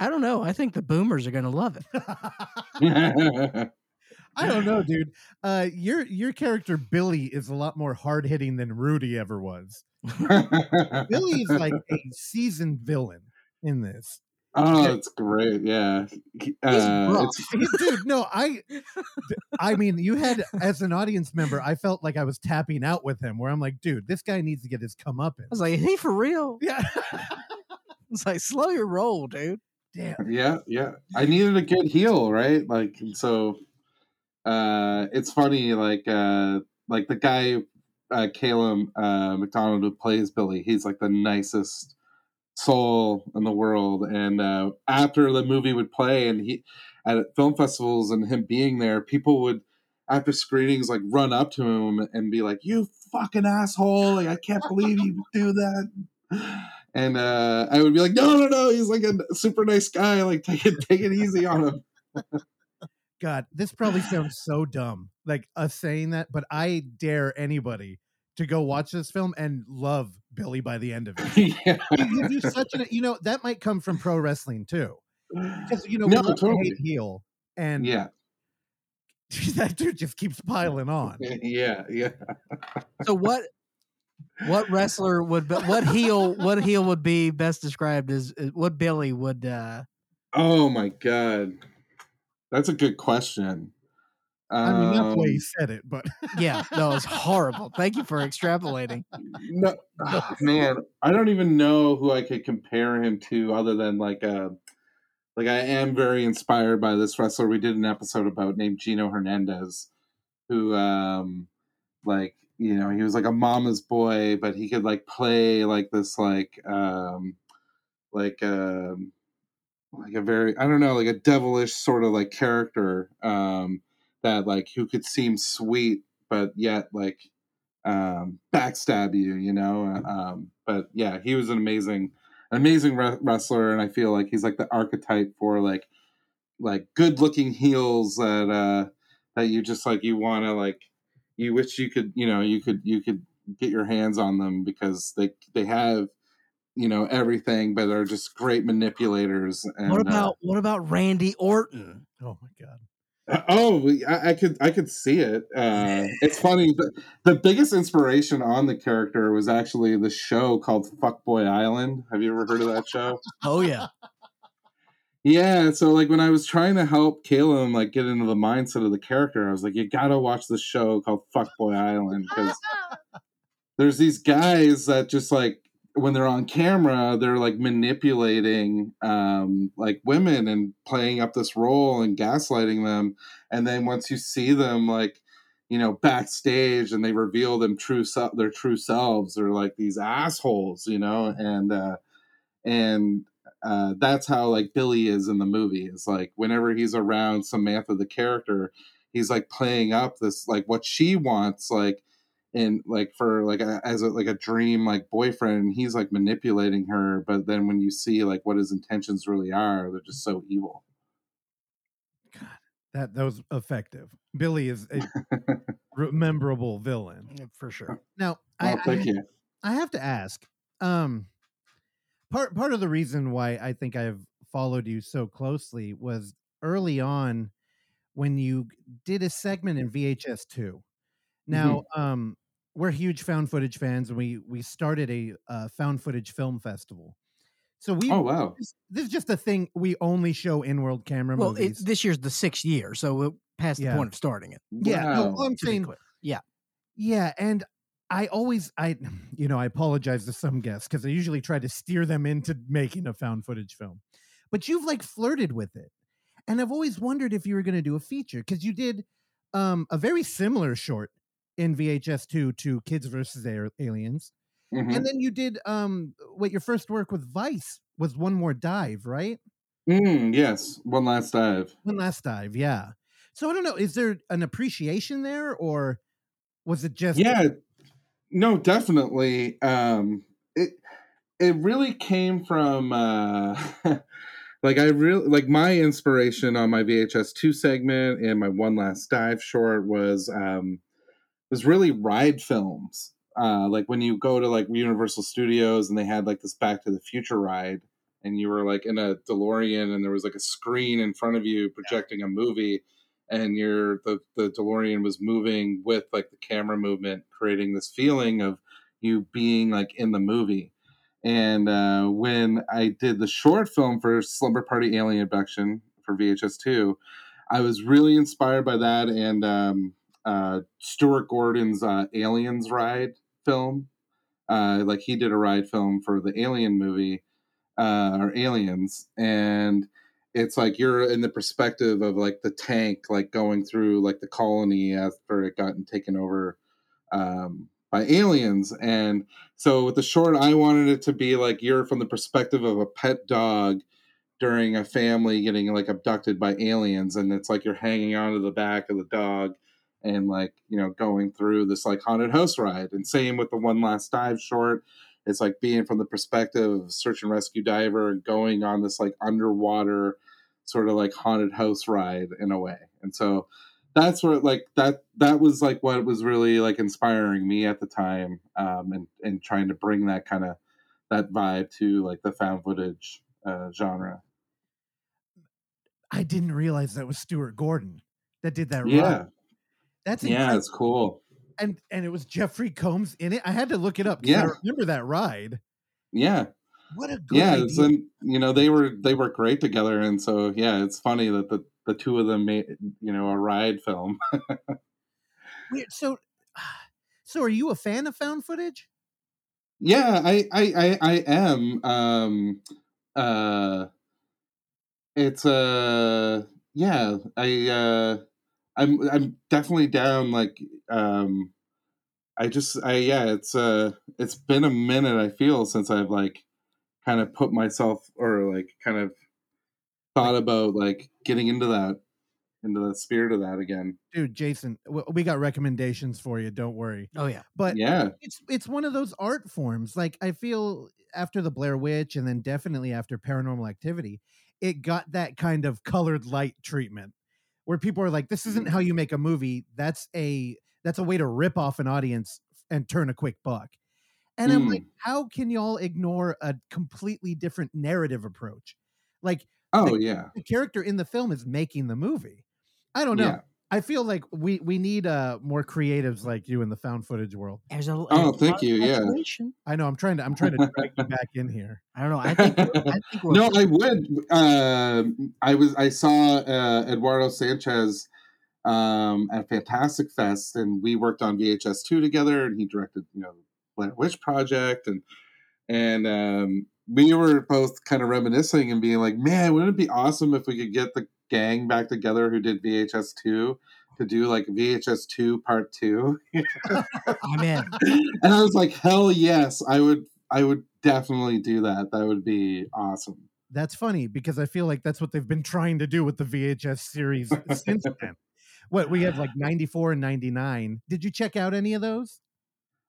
I don't know. I think the boomers are going to love it. I don't know, dude. Uh, your your character Billy is a lot more hard hitting than Rudy ever was. Billy is like a seasoned villain in this. Oh, it's great. Yeah. Uh, rough. it's, dude no i i mean you had as an audience member i felt like i was tapping out with him where i'm like dude this guy needs to get his come up in I was like, he for real? yeah It's like, slow your roll, dude. damn yeah, yeah. I needed a good heel, right? Like, and so uh, it's funny, like, uh, like the guy, uh, Calem uh, MacDonald, who plays Billy, he's like the nicest soul in the world. And uh, after the movie would play, and he at film festivals, and him being there, people would after screenings like run up to him and be like, "You fucking asshole! Like, I can't believe you do that." And uh, I would be like, "No, no, no! He's like a super nice guy. Like, take it, take it easy on him." god this probably sounds so dumb like us saying that but i dare anybody to go watch this film and love billy by the end of it yeah. you do such an you know that might come from pro wrestling too because you know No, we totally. hate heel and yeah. that dude just keeps piling on. yeah, yeah. So what? What wrestler would? be- What heel? What heel would be best described as? as- What Billy would? uh Oh my god, that's a good question. I mean, not the way Um, he said it, but Yeah, no, it's horrible. Thank you for extrapolating. no, ah, man, I don't even know who I could compare him to other than like uh like I am very inspired by this wrestler we did an episode about named Gino Hernandez, who um like you know he was like a mama's boy, but he could like play like this like um like um like a very I don't know like a devilish sort of like character um that like who could seem sweet but yet like um backstab you you know um but yeah he was an amazing amazing re- wrestler and I feel like he's like the archetype for like like good looking heels that uh that you just like you want to like you wish you could you know you could you could get your hands on them because they they have you know everything but are just great manipulators and What uh, about what about Randy Orton? oh my god. Oh, I, I could I could see it. Uh, it's funny. The, the biggest inspiration on the character was actually the show called Fuckboy Island. Have you ever heard of that show? Oh yeah, Yeah. So like when I was trying to help Calem like get into the mindset of the character, I was like, you gotta watch this show called Fuckboy Island because there's these guys that just like when they're on camera they're like manipulating um like women and playing up this role and gaslighting them. And then once you see them like you know backstage and they reveal them true se- their true selves they're like these assholes you know? And uh and uh that's how like billy is in the movie. Is like whenever he's around samantha the character he's like playing up this like what she wants like and like for like a, as a like a dream like boyfriend he's like manipulating her but then when you see like what his intentions really are they're just so evil god That that was effective. Billy is a memorable villain. for sure. Now, oh I, thank I, you I have to ask. Um, part part of the reason why I think I've followed you so closely was early on when you did a segment in VHS two. Now, um, we're huge found footage fans, and we we started a uh, found footage film festival. So we oh wow this, this is just a thing we only show in world camera Well, it, movies. this year's the sixth year, so we're past Yeah. the point of starting it. yeah, no, Wow. all I'm saying yeah. Yeah, and I always I you know, I apologize to some guests because I usually try to steer them into making a found footage film. But you've like flirted with it. And I've always wondered if you were gonna do a feature because you did um a very similar short in VHS 2 to Kids versus Aliens. Mhm. And then you did um what your first work with Vice was one more dive, right? Mm, yes one last dive One last dive, yeah. So I don't know, is there an appreciation there or was it just yeah no definitely um it it really came from uh like i really like my inspiration on my vhs 2 segment and my one last dive short was um was really ride films uh like when you go to like universal studios and they had like this back to the future ride and you were like in a delorean and there was like a screen in front of you projecting a movie and your the the DeLorean was moving with like the camera movement, creating this feeling of you being like in the movie. And uh, when I did the short film for Slumber Party Alien Abduction for VHS two, I was really inspired by that and um, uh, Stuart Gordon's uh, Aliens ride film. Uh, like he did a ride film for the Alien movie uh, or Aliens, and it's like you're in the perspective of like the tank like going through like the colony after it gotten taken over um, by aliens. And so with the short i wanted it to be like you're from the perspective of a pet dog during a family getting like abducted by aliens. And it's like you're hanging onto the back of the dog and like you know going through this like haunted house ride and same with the one last dive short it's like being from the perspective of a search and rescue diver and going on this like underwater sort of like haunted house ride in a way and so that's where like that that was like what was really like inspiring me at the time um and and trying to bring that kind of that vibe to like the found footage uh genre I didn't realize that was Stuart Gordon. that did that. Yeah, ride. That's yeah, incredible. it's cool. and and it was Jeffrey Combs in it. I had to look it up. 'cause I Yeah. remember that ride. Yeah, What a good yeah. idea. It's you know they were they were great together, and so yeah, it's funny that the the two of them made you know a ride film. Weird. So, so are you a fan of found footage? Yeah, I I I, I am. Um, uh, it's uh, yeah. I uh, I'm I'm definitely down. Like, um, I just I yeah. It's uh, it's been a minute. I feel since I've like kind of put myself or like kind of thought about like getting into that into the spirit of that again. Dude, Jason, we got recommendations for you. Don't worry. Oh yeah. But Yeah, it's it's one of those art forms. Like I feel after the Blair Witch, and then definitely after Paranormal Activity, it got that kind of colored light treatment where people are like, "This isn't mm-hmm. how you make a movie. That's a that's a way to rip off an audience and turn a quick buck." And I'm like, mm. how can y'all ignore a completely different narrative approach? Like oh yeah, the character in the film is making the movie. I don't know. yeah. I feel like we we need uh more creatives like you in the found footage world. There's a, Oh, a thank you, yeah. I know I'm trying to I'm trying to drag you back in here. I don't know. I think I think no, I would. Uh, I was. I saw uh, Eduardo Sanchez um, at Fantastic Fest, and we worked on VHS two together, and he directed, you know, Blair Witch Project, and and um, we were both kind of reminiscing and being like, "Man, wouldn't it be awesome if we could get the gang back together who did VHS two to do like VHS two part two? I'm in. and I was like, "Hell yes, I would. I would definitely do that. That would be awesome." That's funny because I feel like that's what they've been trying to do with the VHS series since then. What we have like 94 and 99. Did you check out any of those?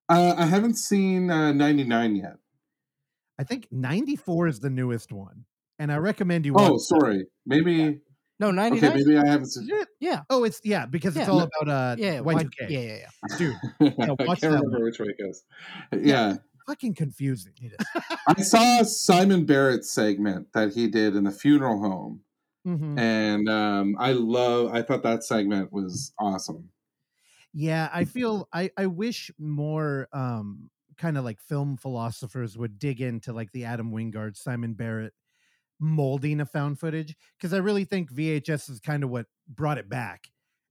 Uh, I haven't seen uh, 99 yet. I think 94 is the newest one. And I recommend you Oh, sorry. Maybe. No, ninety Okay, maybe I haven't seen. It? Yeah. Oh, it's yeah, because it's Yeah. all about uh Yeah, Y2K. yeah, yeah, yeah. Dude, I watch can't that remember one. which way it goes. Yeah. fucking confusing. I saw Simon Barrett's segment that he did in the funeral home. Mhm. And um, I love, I thought that segment was awesome. Yeah, I feel I I wish more um kind of like film philosophers would dig into like the Adam Wingard, Simon Barrett molding of found footage because I really think VHS is kind of what brought it back.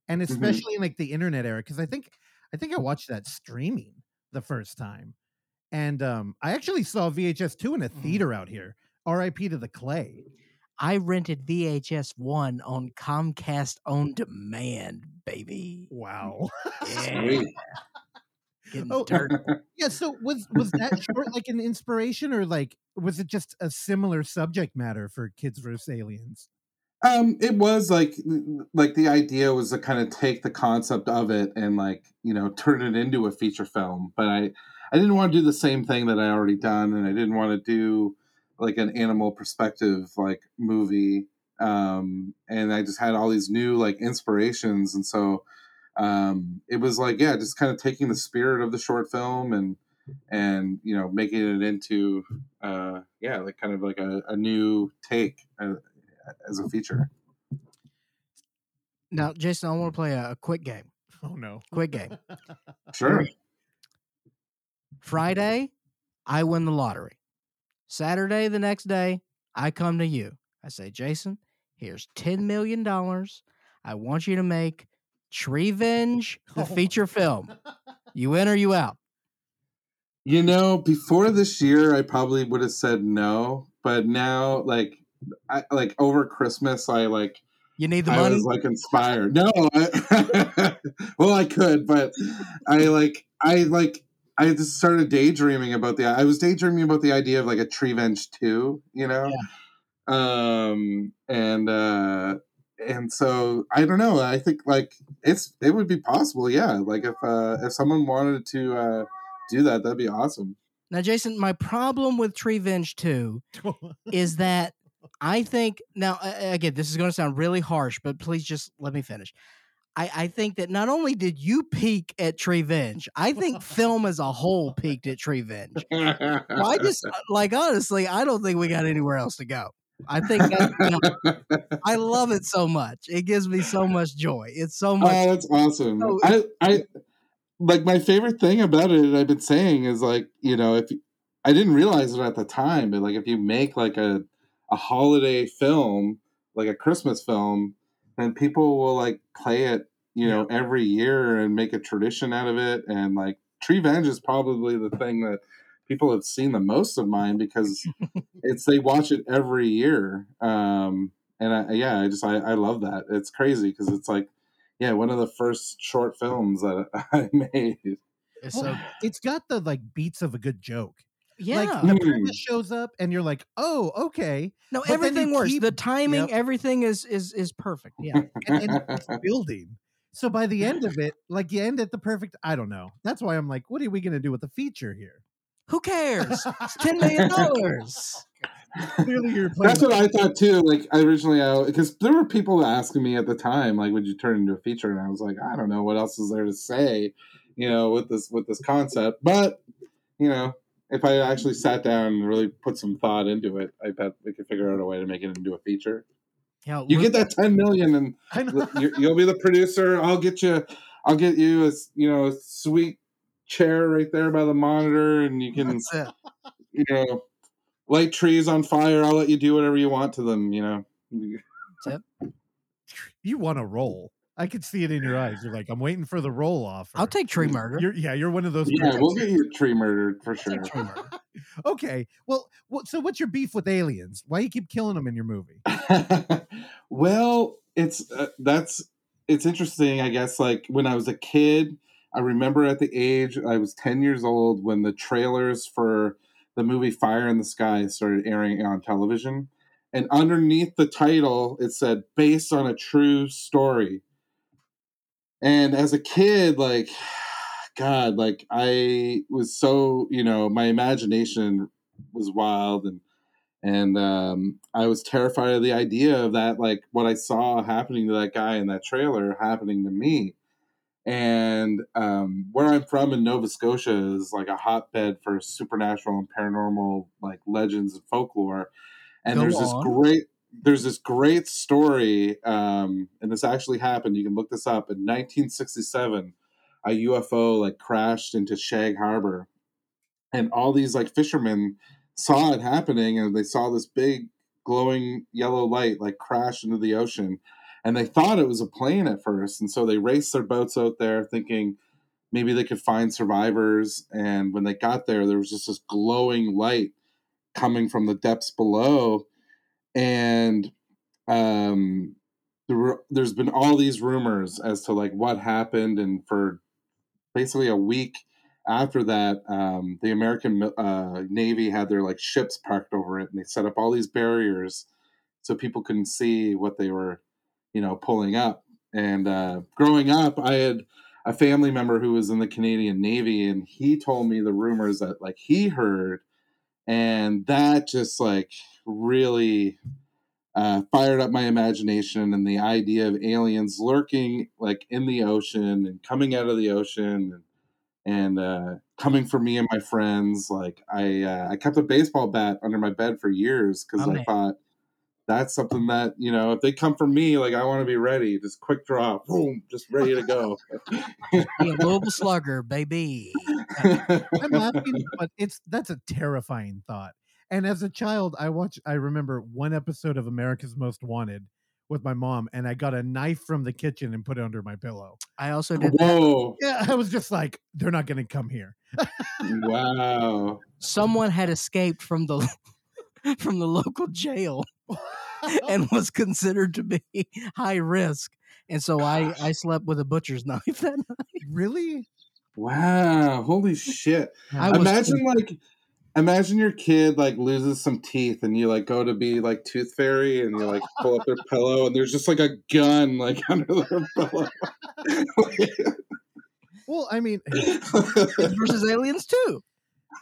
And especially in like the internet era cuz I think I think I watched that streaming the first time. And um I actually saw VHS 2 in a theater out here. RIP to the clay. I rented VHS one on Comcast on demand, baby. Wow. Yeah, Sweet. Getting Oh. dirt. Yeah, so was was that short like an inspiration or like was it just a similar subject matter for Kids vs Aliens? Um, it was like like the idea was to kind of take the concept of it and like you know turn it into a feature film. But I I didn't want to do the same thing that I already done, and I didn't want to do like an animal perspective like movie. Um, and I just had all these new like inspirations, and so um, it was like yeah, just kind of taking the spirit of the short film and and you know making it into uh yeah like kind of like a, a new take uh, as a feature. Now, Jason, I want to play a, a quick game. Oh no. Quick game. Sure. Friday, I win the lottery. Saturday, the next day, I come to you. I say, Jason, here's $10 million. I want you to make Treevenge, the Oh. feature film. You in or you out? You know, before this year, I probably would have said no, but now, like, I like over Christmas, I like You need the I money? was like inspired. No, I, well, I could, but I like I like I just started daydreaming about the. I was daydreaming about the idea of like a Treevenge two, you know, um, and uh, and so I don't know. I think like it's it would be possible, yeah. Like if uh, if someone wanted to uh, do that, that'd be awesome. now, Jason, my problem with Treevenge 2 is that I think now again this is going to sound really harsh, but please just let me finish. I, I think that not only did you peak at Treevenge, I think film as a whole peaked at Treevenge. Well, I just uh, like honestly, I don't think we got anywhere else to go. I think I love it so much. It gives me so much joy. It's so oh, much. Oh, that's awesome. So I, I like my favorite thing about it. I've been saying is like you know if I didn't realize it at the time, but like if you make like a a holiday film, like a Christmas film, then people will like play it, you know, every year and make a tradition out of it. And like Treevenge is probably the thing that people have seen the most of mine because it's they watch it every year. Um, and I, yeah, I just I, I love that. It's crazy because it's like yeah, one of the first short films that I made. it's Well, it's got the like beats of a good joke. yeah. Like the Mm. premise shows up and you're like, oh, okay. no, but everything works. keep- the timing, Yep. everything is is is perfect. Yeah. And, and it's building. So by the end of it, like you end at the perfect, I don't know. That's why I'm like, what are we gonna do with the feature here? Who cares? It's ten million dollars. Clearly you're playing That's what I thought too. Like I originally, because there were people asking me at the time, like, "Would you turn it into a feature?" And I was like, "I don't know what else is there to say, you know, with this with this concept." But you know, if I actually sat down and really put some thought into it, I bet we could figure out a way to make it into a feature. Yeah, You get that ten million, and you- you'll be the producer. I'll get you. I'll get you a you know a sweet chair right there by the monitor, and you can you know light trees on fire. I'll let you do whatever you want to them. You know. you want to roll. I could see it in your eyes. You're like, I'm waiting for the roll off. I'll take tree murder. You're, yeah, you're one of those. Yeah, people- we'll get you tree murdered for I'll sure. murder. okay. Well, so what's your beef with aliens? Why you keep killing them in your movie? well, it's uh, that's it's interesting. I guess like when I was a kid, I remember at the age I was ten years old when the trailers for the movie Fire in the Sky started airing on television, and underneath the title it said based on a true story. And as a kid, like God, like I was so you know my imagination was wild and and um, I was terrified of the idea of that, like what I saw happening to that guy in that trailer happening to me. And um, where I'm from in Nova Scotia is like a hotbed for supernatural and paranormal like legends and folklore. And Go there's this great there's this great story, um, and this actually happened. You can look this up. In 1967, a UFO like crashed into Shag Harbor, and all these like fishermen saw it happening and they saw this big glowing yellow light like crash into the ocean and they thought it was a plane at first and so they raced their boats out there thinking maybe they could find survivors and when they got there there was just this glowing light coming from the depths below and um there were, there's been all these rumors as to like what happened and for basically a week after that, um, the American uh, Navy had their like ships parked over it, and they set up all these barriers so people couldn't see what they were, you know, pulling up. And uh, growing up, I had a family member who was in the Canadian Navy, and he told me the rumors that like he heard, and that just like really uh, fired up my imagination and the idea of aliens lurking like in the ocean and coming out of the ocean and and uh, coming for me and my friends. Like I, uh, I kept a baseball bat under my bed for years because Oh, I man. thought that's something that you know if they come for me, like I want to be ready. Just quick draw, boom, just ready to go. Be a Louisville Slugger, baby. I'm laughing, but it's that's a terrifying thought. And as a child, I watched. I remember one episode of America's Most Wanted with my mom, and I got a knife from the kitchen and put it under my pillow. I also did that. Whoa! Yeah, I was just like, they're not going to come here. Wow! Someone had escaped from the from the local jail and was considered to be high risk. And so I, I slept with a butcher's knife that night. really? Wow! Holy shit! I was imagine like imagine your kid like loses some teeth and you like go to be like tooth fairy and you like pull up their pillow and there's just like a gun like under their pillow Well, I mean, versus aliens too.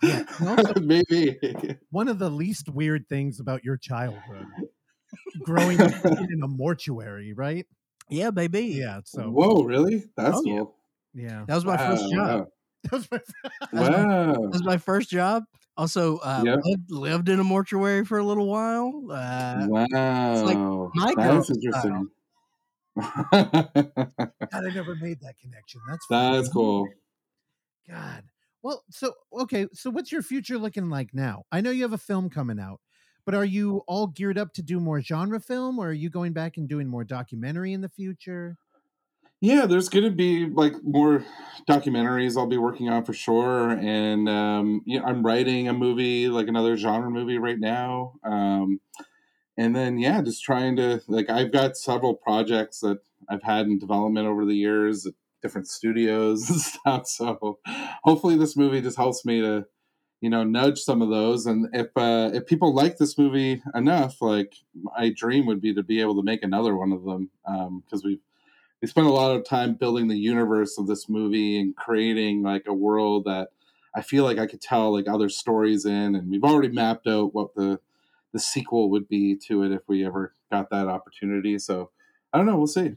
Yeah, also maybe one of the least weird things about your childhood, growing up in a mortuary, right? Yeah, baby. Yeah. So whoa really that's Oh, cool yeah. That was my first job. wow. That was my Wow. That was my first job. Also, uh, Yeah. lived, lived in a mortuary for a little while. Uh, wow. my That's interesting. God, I never made that connection. That's That's cool. God. Well, so okay, so what's your future looking like now? I know you have a film coming out, but are you all geared up to do more genre film, or are you going back and doing more documentary in the future? Yeah, there's going to be like more documentaries I'll be working on for sure, and um, yeah, I'm writing a movie, like another genre movie right now. Um, and then yeah, just trying to like I've got several projects that I've had in development over the years different studios and stuff. So hopefully this movie just helps me to you know nudge some of those. And if uh, if people like this movie enough, like my dream would be to be able to make another one of them because we've we spent a lot of time building the universe of this movie and creating like a world that I feel like I could tell like other stories in, and we've already mapped out what the the sequel would be to it if we ever got that opportunity. So I don't know, we'll see.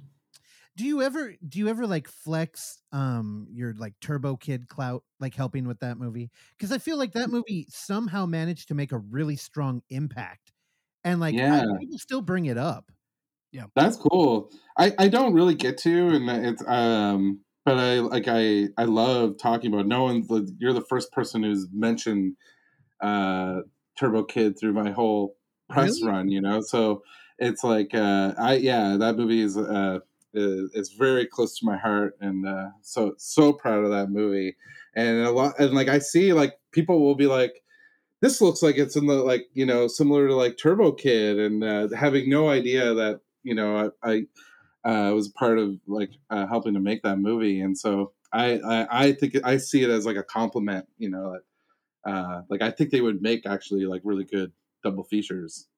Do you ever do you ever like flex um your like Turbo Kid clout like helping with that movie? Because I feel like that movie somehow managed to make a really strong impact, and like I- people still bring it up. Yeah. That's cool. I I don't really get to, and it's um, but I like I I love talking about. No one's you're the first person who's mentioned uh Turbo Kid through my whole press Really? run. You know, so it's like uh I yeah that movie is uh is, is very close to my heart, and uh, so so proud of that movie. And a lot and like I see like people will be like this looks like it's in the like you know similar to like Turbo Kid, and uh, having no idea that you know I, I uh, was part of like uh, helping to make that movie, and so I, I I think I see it as like a compliment, you know, uh, like I think they would make actually like really good double features.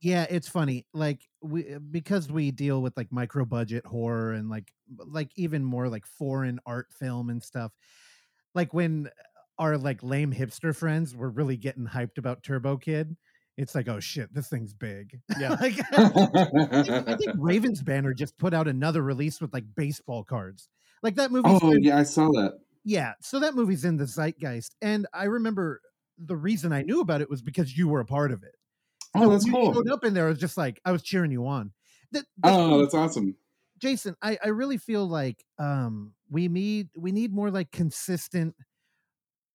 Yeah, it's funny. Like we uh, because we deal with like micro budget horror and like like even more like foreign art film and stuff. Like when our like lame hipster friends were really getting hyped about Turbo Kid, it's like, oh shit, this thing's big. Yeah. like, I think Ravens Banner just put out another release with like baseball cards. Like that movie. oh yeah, I saw that. yeah. So that movie's in the zeitgeist, and I remember the reason I knew about it was because you were a part of it. Oh, that's you cool. showed up in there, I was just like, I was cheering you on. That, that's Oh, really- that's awesome. Jason, I, I really feel like um we need we need more like consistent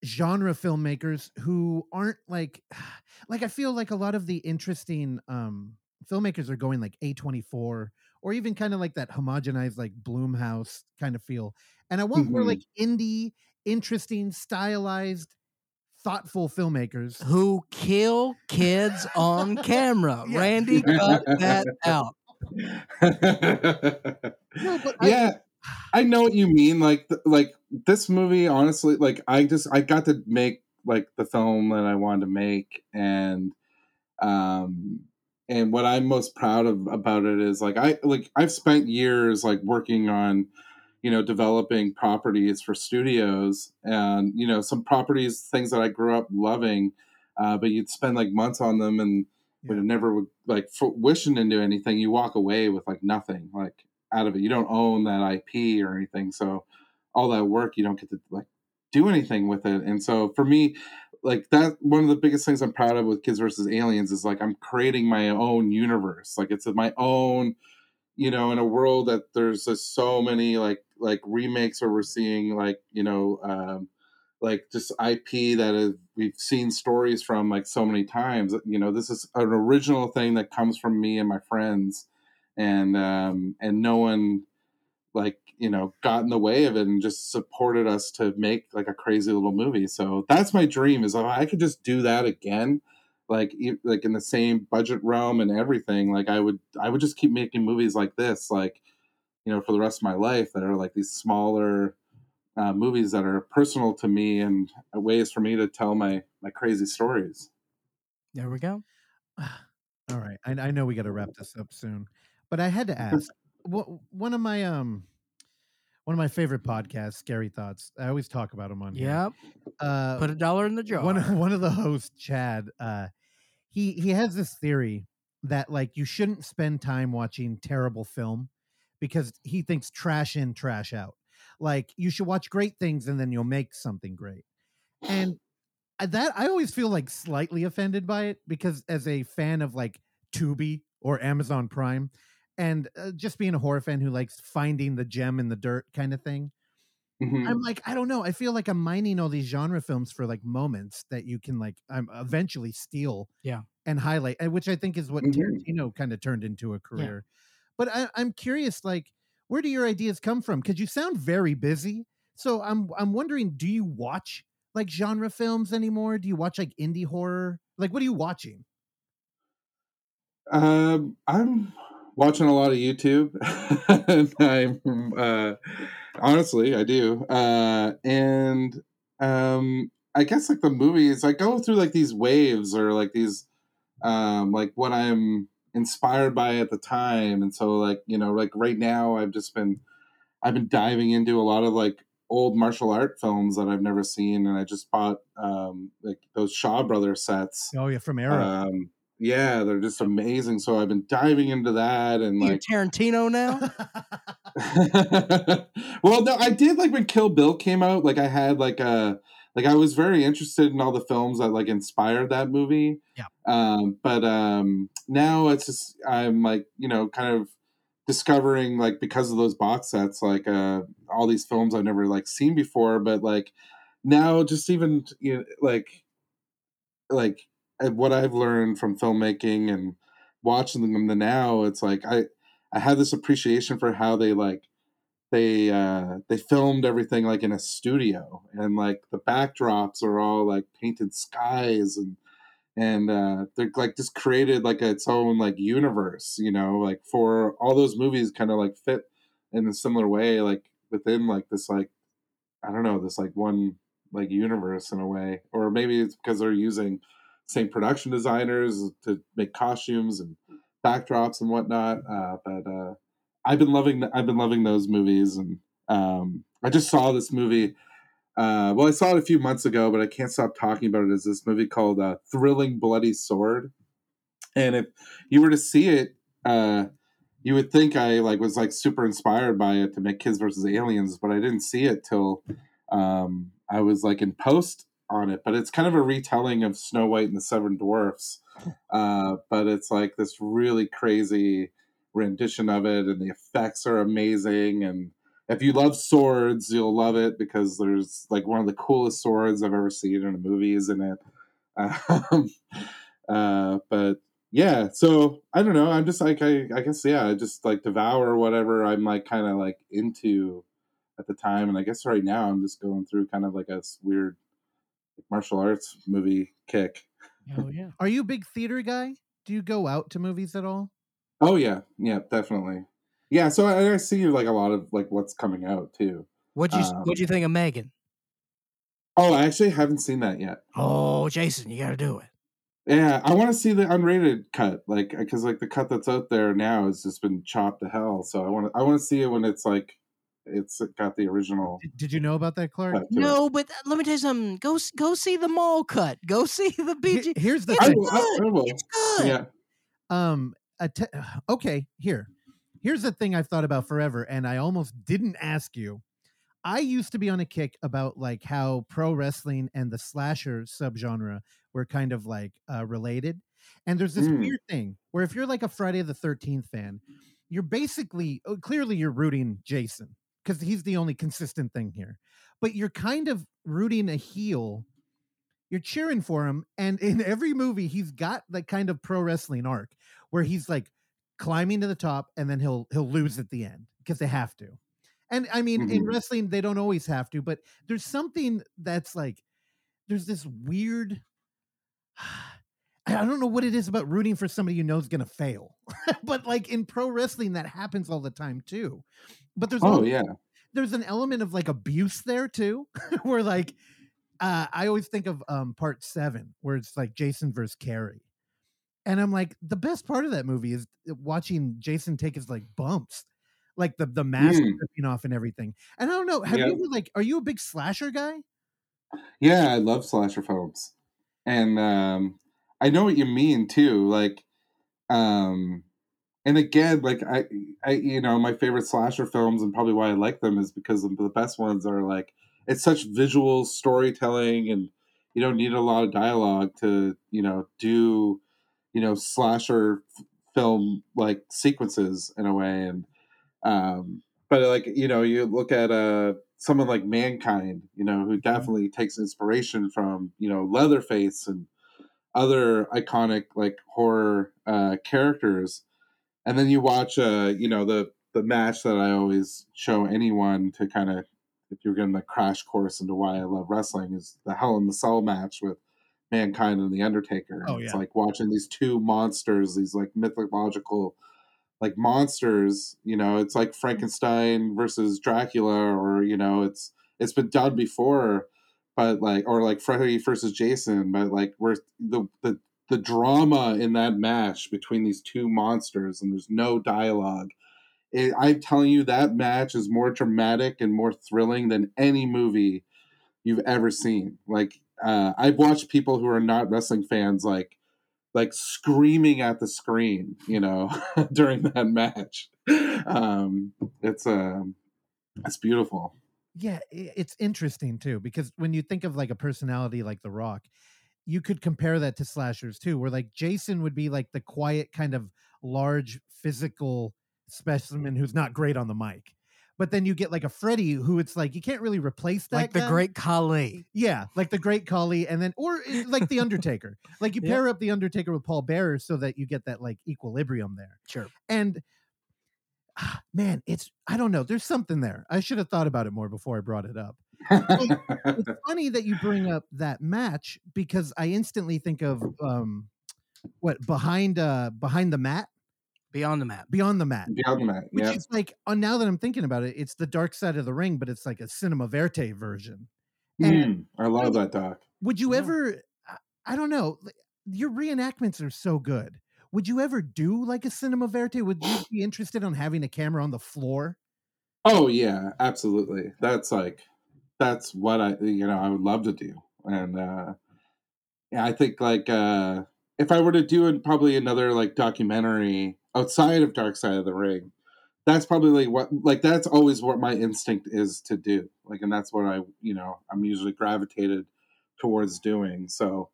genre filmmakers who aren't like like I feel like a lot of the interesting um filmmakers are going like A24 or even kind of like that homogenized like Blumhouse kind of feel. And I want more Mhm. like indie, interesting, stylized, thoughtful filmmakers. who kill kids on camera. Yeah. Randy, cut that out. No, but I- yeah I, know what you mean like like this movie honestly like i just i got to make like the film that i wanted to make and um and what i'm most proud of about it is like i like i've spent years like working on you know developing properties for studios and you know some properties things that i grew up loving uh, but you'd spend like months on them and but Yeah. it never would like fruition into anything you walk away with like nothing like out of it. You don't own that ip or anything so all that work you don't get to like do anything with it. And so for me like that one of the biggest things i'm proud of with kids versus aliens is like i'm creating my own universe. Like it's my own you know in a world that there's just so many like like remakes where we're seeing like you know um like just ip that is, we've seen stories from like so many times you know this is an original thing that comes from me and my friends and um and no one like you know got in the way of it and just supported us to make like a crazy little movie. So that's my dream is if i could just do that again like like in the same budget realm and everything like i would i would just keep making movies like this like you know for the rest of my life that are like these smaller uh, movies that are personal to me and ways for me to tell my my crazy stories There we go. All right, I, I know we got to wrap this up soon, but I had to ask. What one of my um, one of my favorite podcasts, Scary Thoughts. I always talk about them on here. Yep. Uh, Put a dollar in the jar. one of, one of the hosts, Chad, uh, he he has this theory that like you shouldn't spend time watching terrible film because he thinks trash in, trash out. like you should watch great things and then you'll make something great. And that I always feel like slightly offended by it because as a fan of like Tubi or Amazon Prime, and uh, just being a horror fan who likes finding the gem in the dirt kind of thing, Mhm. I'm like, I don't know. I feel like I'm mining all these genre films for like moments that you can like um, eventually steal, Yeah. and highlight, and which I think is what Mhm. Tarantino kind of turned into a career. But I, I'm curious, like, where do your ideas come from? Because you sound very busy. So I'm I'm wondering, do you watch like genre films anymore? Do you watch like indie horror? Like, what are you watching? Um, I'm watching a lot of YouTube. and I'm uh, honestly, I do. Uh, and um, I guess like the movies, I go through like these waves or like these, um, like what I'm inspired by at the time. And so, like you know, like right now, I've just been, I've been diving into a lot of like old martial art films that I've never seen, and I just bought um, like those Shaw Brothers sets. Oh yeah, from Arrow. Um, yeah, they're just amazing. So I've been diving into that and You like Tarantino now? well, no, I did like when Kill Bill came out. Like I had like a like I was very interested in all the films that like inspired that movie. Yeah. Um, but um, now it's just I'm like you know kind of discovering like because of those box sets like uh all these films I've never like seen before. But like now just even you know, like like uh, what I've learned from filmmaking and watching them the now, it's like I I have this appreciation for how they like they uh they filmed everything like in a studio and like the backdrops are all like painted skies and and uh they're like just created like its own like universe you know like for all those movies kind of like fit in a similar way like within like this like i don't know this like one like universe in a way or maybe it's because they're using same production designers to make costumes and backdrops and whatnot uh but uh I've been loving I've been loving those movies, and um, I just saw this movie. Uh, well, I saw it a few months ago, but I can't stop talking about it. Is this movie called uh, "Thrilling Bloody Sword"? And if you were to see it, uh, you would think I like was like super inspired by it to make Kids versus Aliens, but I didn't see it till um, I was like in post on it. But it's kind of a retelling of Snow White and the Seven Dwarfs, uh, but it's like this really crazy rendition of it and the effects are amazing and if you love swords you'll love it because there's like one of the coolest swords i've ever seen in a movie is in it um, uh, but yeah so i don't know i'm just like I, I guess yeah i just like devour whatever i'm like kind of like into at the time and i guess right now i'm just going through kind of like a weird martial arts movie kick Oh yeah. Are you a big theater guy? Do you go out to movies at all? oh yeah yeah definitely yeah so I, I see like a lot of like what's coming out too What'd you Um, What'd you think of Megan? Oh, I actually haven't seen that yet. Oh, Jason, you got to do it. Yeah, I want to see the unrated cut, like because like the cut that's out there now has just been chopped to hell. So I want to I want to see it when it's like it's got the original. Did, did you know about that, Clark? cut to it. No, but uh, let me tell you something. Go go see the mall cut. Go see the He- BG. Here's the It's thing. will, I, I will. It's good. Yeah. um a te- okay here here's the thing i've thought about forever and i almost didn't ask you i used to be on a kick about like how pro wrestling and the slasher subgenre were kind of like uh, related and there's this Mm. weird thing where if you're like a friday the 13th fan you're basically oh, clearly you're rooting jason because he's the only consistent thing here. But you're kind of rooting a heel. You're cheering for him and in every movie he's got that kind of pro wrestling arc where he's like climbing to the top and then he'll he'll lose at the end because they have to. And i mean in Mhm. wrestling they don't always have to but there's something that's like there's this weird i don't know what it is about rooting for somebody you know is going to fail. But like in pro wrestling that happens all the time too but there's Oh al- yeah. there's an element of like abuse there too where like uh, i always think of um part seven where it's like jason versus carrie and i'm like the best part of that movie is watching jason take his like bumps like the the mask Mm. ripping off and everything and i don't know have Yeah. you ever like are you a big slasher guy Yeah, I love slasher films, and um, I know what you mean too. Like, um, and again, like I, I, you know, my favorite slasher films and probably why I like them is because the best ones are like it's such visual storytelling, and you don't need a lot of dialogue to, you know, do, you know, slasher f- film like sequences in a way, and um, but like you know, you look at uh someone like Mankind, you know, who definitely takes inspiration from you know Leatherface and other iconic like horror uh, characters and then you watch uh you know the the match that i always show anyone to kind of if you're getting the crash course into why i love wrestling is the hell in the cell match with mankind and the undertaker Oh, yeah. it's like watching these two monsters these like mythological like monsters you know it's like frankenstein versus dracula or you know it's it's been done before but like or like freddy versus jason but like we're the the the drama in that match between these two monsters and there's no dialogue. It, i'm telling you that match is more dramatic and more thrilling than any movie you've ever seen. Like uh, i've watched people who are not wrestling fans like like screaming at the screen you know during that match. Um it's um it's beautiful. Yeah, it's interesting too because when you think of like a personality like The Rock, you could compare that to slashers too, where like Jason would be like the quiet kind of large physical specimen who's not great on the mic. But then you get like a Freddy who it's like you can't really replace that. like the guy. great Khali. Yeah, like the Great Khali, and then or eh, like the Undertaker. like you Yep. pair up the Undertaker with Paul Bearer so that you get that like equilibrium there. Sure. And ah, man, it's I don't know. There's something there. I should have thought about it more before I brought it up. It's funny that you bring up that match because I instantly think of um what behind uh behind the mat, Beyond the map. beyond the mat. beyond the mat Which yeah is like uh, now that I'm thinking about it, it's the dark side of the ring, but it's like a cinema verte version. Mm, i love that doc Would you Yeah. ever? I- I don't know. Your reenactments are so good. Would you ever do like a cinema verte? Would you be interested in having a camera on the floor? Oh yeah, absolutely. That's like that's what I you know I would love to do, and uh, yeah, I think like uh, if I were to do probably another like documentary outside of Dark Side of the Ring, that's probably like what like that's always what my instinct is to do. Like, and that's what I you know I'm usually gravitated towards doing. So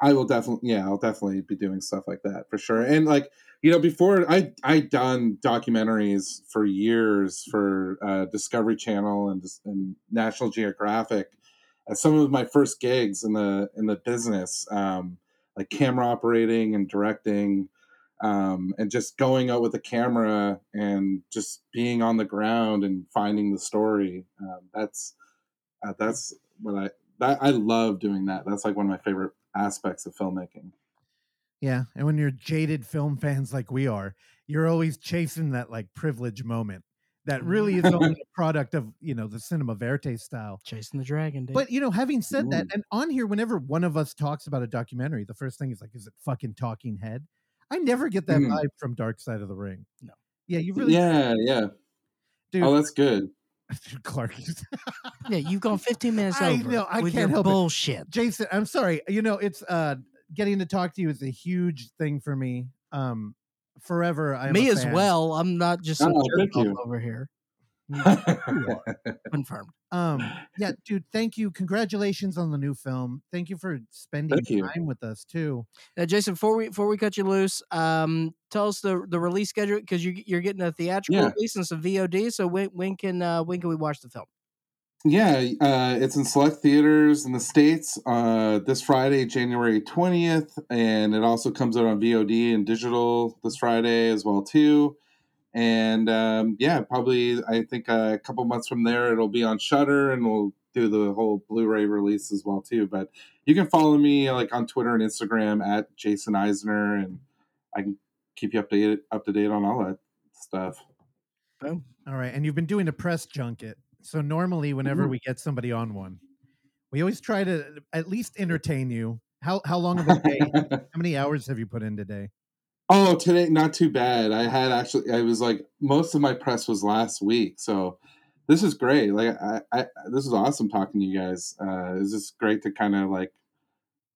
I will definitely yeah I'll definitely be doing stuff like that for sure. And like you know before I I done documentaries for years for uh, Discovery Channel and and National Geographic. As some of my first gigs in the in the business, um, like camera operating and directing, um, and just going out with a camera and just being on the ground and finding the story. Um, that's uh, that's what I that I love doing that. That's like one of my favorite aspects of filmmaking. Yeah, and when you're jaded film fans like we are, you're always chasing that like privilege moment that really is only a product of you know the cinema verte style. Chasing the dragon, dude. But you know, having said that, and on here, whenever one of us talks about a documentary, the first thing is like, "Is it fucking Talking Head?" I never get that Mm. vibe from Dark Side of the Ring. No. Yeah, you really, yeah, yeah. dude. Oh, that's good. Clark, yeah, you've gone 15 minutes I over know, I with can't your help it. bullshit. Jason, I'm sorry. You know, it's uh getting to talk to you is a huge thing for me. Um, forever. I am Me a as fan. well. I'm not just some Oh, jerk thank you. over here. Confirmed. Um, yeah, dude. Thank you. Congratulations on the new film. Thank you for spending Thank you. time with us too. Now, Jason, before we before we cut you loose, um, tell us the the release schedule because you you're getting a theatrical Yeah. release and some VOD. So when when can uh, when can we watch the film? Yeah, uh, it's in select theaters in the states uh, this Friday, January twentieth, and it also comes out on VOD and digital this Friday as well too. And um, yeah, probably I think uh, a couple months from there it'll be on Shudder, and we'll do the whole Blu-ray release as well too. But you can follow me like on Twitter and Instagram at Jason Eisener, and I can keep you updated up to date on all that stuff. Boom. All right, and you've been doing a press junket. So normally, whenever Mhm. we get somebody on one, we always try to at least entertain you. How how long of a day? how many hours have you put in today? Oh, today not too bad. I had actually I was like most of my press was last week, so this is great. Like I, I this is awesome talking to you guys. Uh, it's just great to kind of like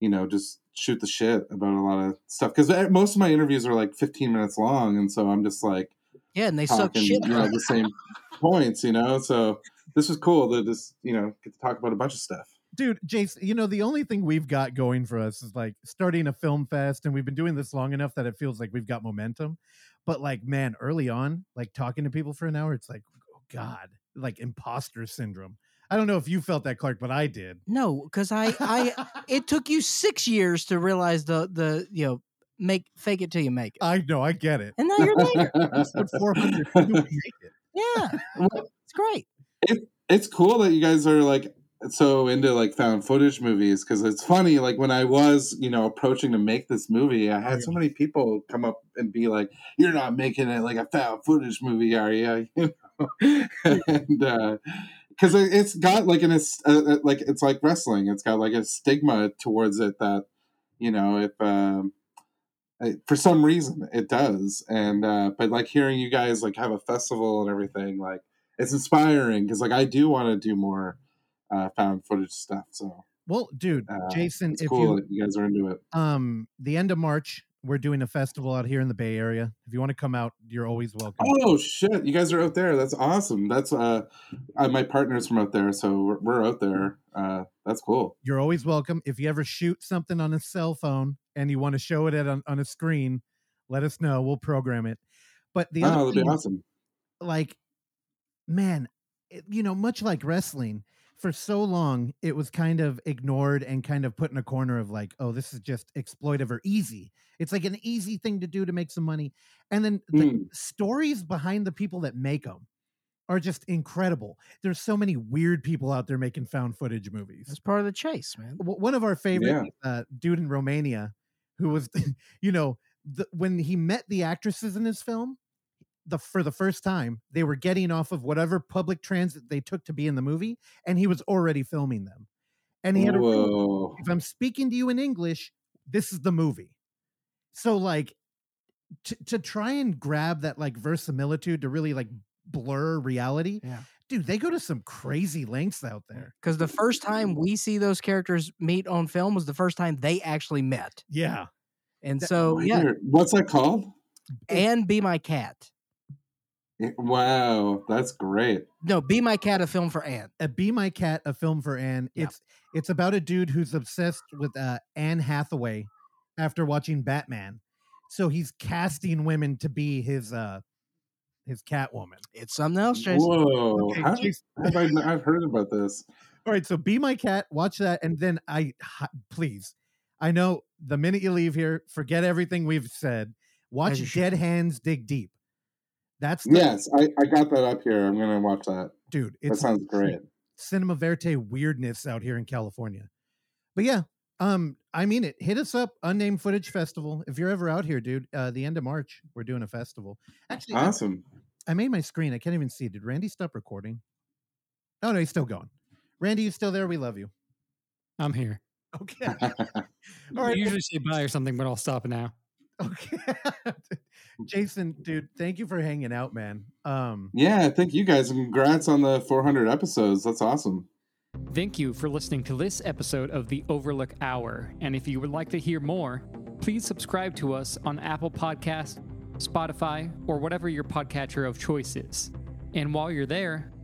you know, just shoot the shit about a lot of stuff because most of my interviews are like 15 minutes long, and so I'm just like Yeah, and they suck talking, shit. you know, the same points, you know. So this was cool to just you know get to talk about a bunch of stuff. Dude jason you know the only thing we've got going for us is like starting a film fest and we've been doing this long enough that it feels like we've got momentum but like man early on like talking to people for an hour it's like oh god like imposter syndrome i don't know if you felt that clark but i did No, because I, I, it took you six years to realize the, the, you know, make fake it till you make it, i know i get it and now you're there. episode 400 you make it. Yeah, it's great. it's cool that you guys are like so into like found footage movies because it's funny like when i was you know approaching to make this movie i had so many people come up and be like you're not making it like a found footage movie are you you know? And uh because it's got like an it's uh, like it's like wrestling it's got like a stigma towards it that you know if um for some reason it does and uh but like hearing you guys like have a festival and everything like it's inspiring because like I do want to do more uh, found footage stuff. So well dude uh, jason if cool you you guys are into it. um the end of march we're doing a festival out here in the bay area if you want to come out you're always welcome Oh shit, you guys are out there. That's awesome. That's uh, uh my partner's from out there, so we're, we're out there. Uh, that's cool. you're always welcome. If you ever shoot something on a cell phone and you want to show it at on, on a screen, let us know. We'll program it. But the Oh, other that'd be awesome. like, man, it, you know, much like wrestling, for so long it was kind of ignored and kind of put in a corner of like, oh, this is just exploitive or easy. It's like an easy thing to do to make some money, and then the Mm. stories behind the people that make them are just incredible. There's so many weird people out there making found footage movies That's part of the chase, man. one of our favorite uh, dude in Romania, who was, you know, the, when he met the actresses in his film, the for the first time, they were getting off of whatever public transit they took to be in the movie, and he was already filming them. And he had a Whoa. if I'm speaking to you in English, this is the movie. So like to, to try and grab that like verisimilitude to really like blur reality. Yeah. Dude, they go to some crazy lengths out there. Because the first time we see those characters meet on film was the first time they actually met, Yeah. and That- so yeah, What's that called? and Be My Cat. Yeah, Wow, that's great. No, Be My Cat, a film for Anne. a Be My Cat, a film for Anne. Yeah. It's it's about a dude who's obsessed with uh, Anne Hathaway after watching Batman. So he's casting women to be his uh his Catwoman. It's something else, Jason. Whoa, Okay, how Jason- have I not I've heard about this? All right, so Be My Cat, watch that, and then I please. I know the minute you leave here, forget everything we've said. Watch As should. Dead Hands Dig Deep. That's the, Yes, I, I got that up here. I'm gonna watch that. dude. That It's sounds great. cinema verte weirdness out here in California. But yeah, um, I mean it. Hit us up, Unnamed Footage Festival. If you're ever out here, dude, uh, the end of March, we're doing a festival. Actually, Awesome. I, made my screen. I can't even see. Did Randy stop recording? Oh no, he's still going. Randy, you still there? We love you. I'm here. Okay. All I usually say bye or something, but I'll stop now. Okay. Jason, dude, thank you for hanging out, man. Um, yeah, thank you guys. and Congrats on the 400 episodes. That's awesome. Thank you for listening to this episode of the Overlook Hour. And if you would like to hear more, please subscribe to us on Apple Podcast, Spotify, or whatever your podcatcher of choice is. And while you're there,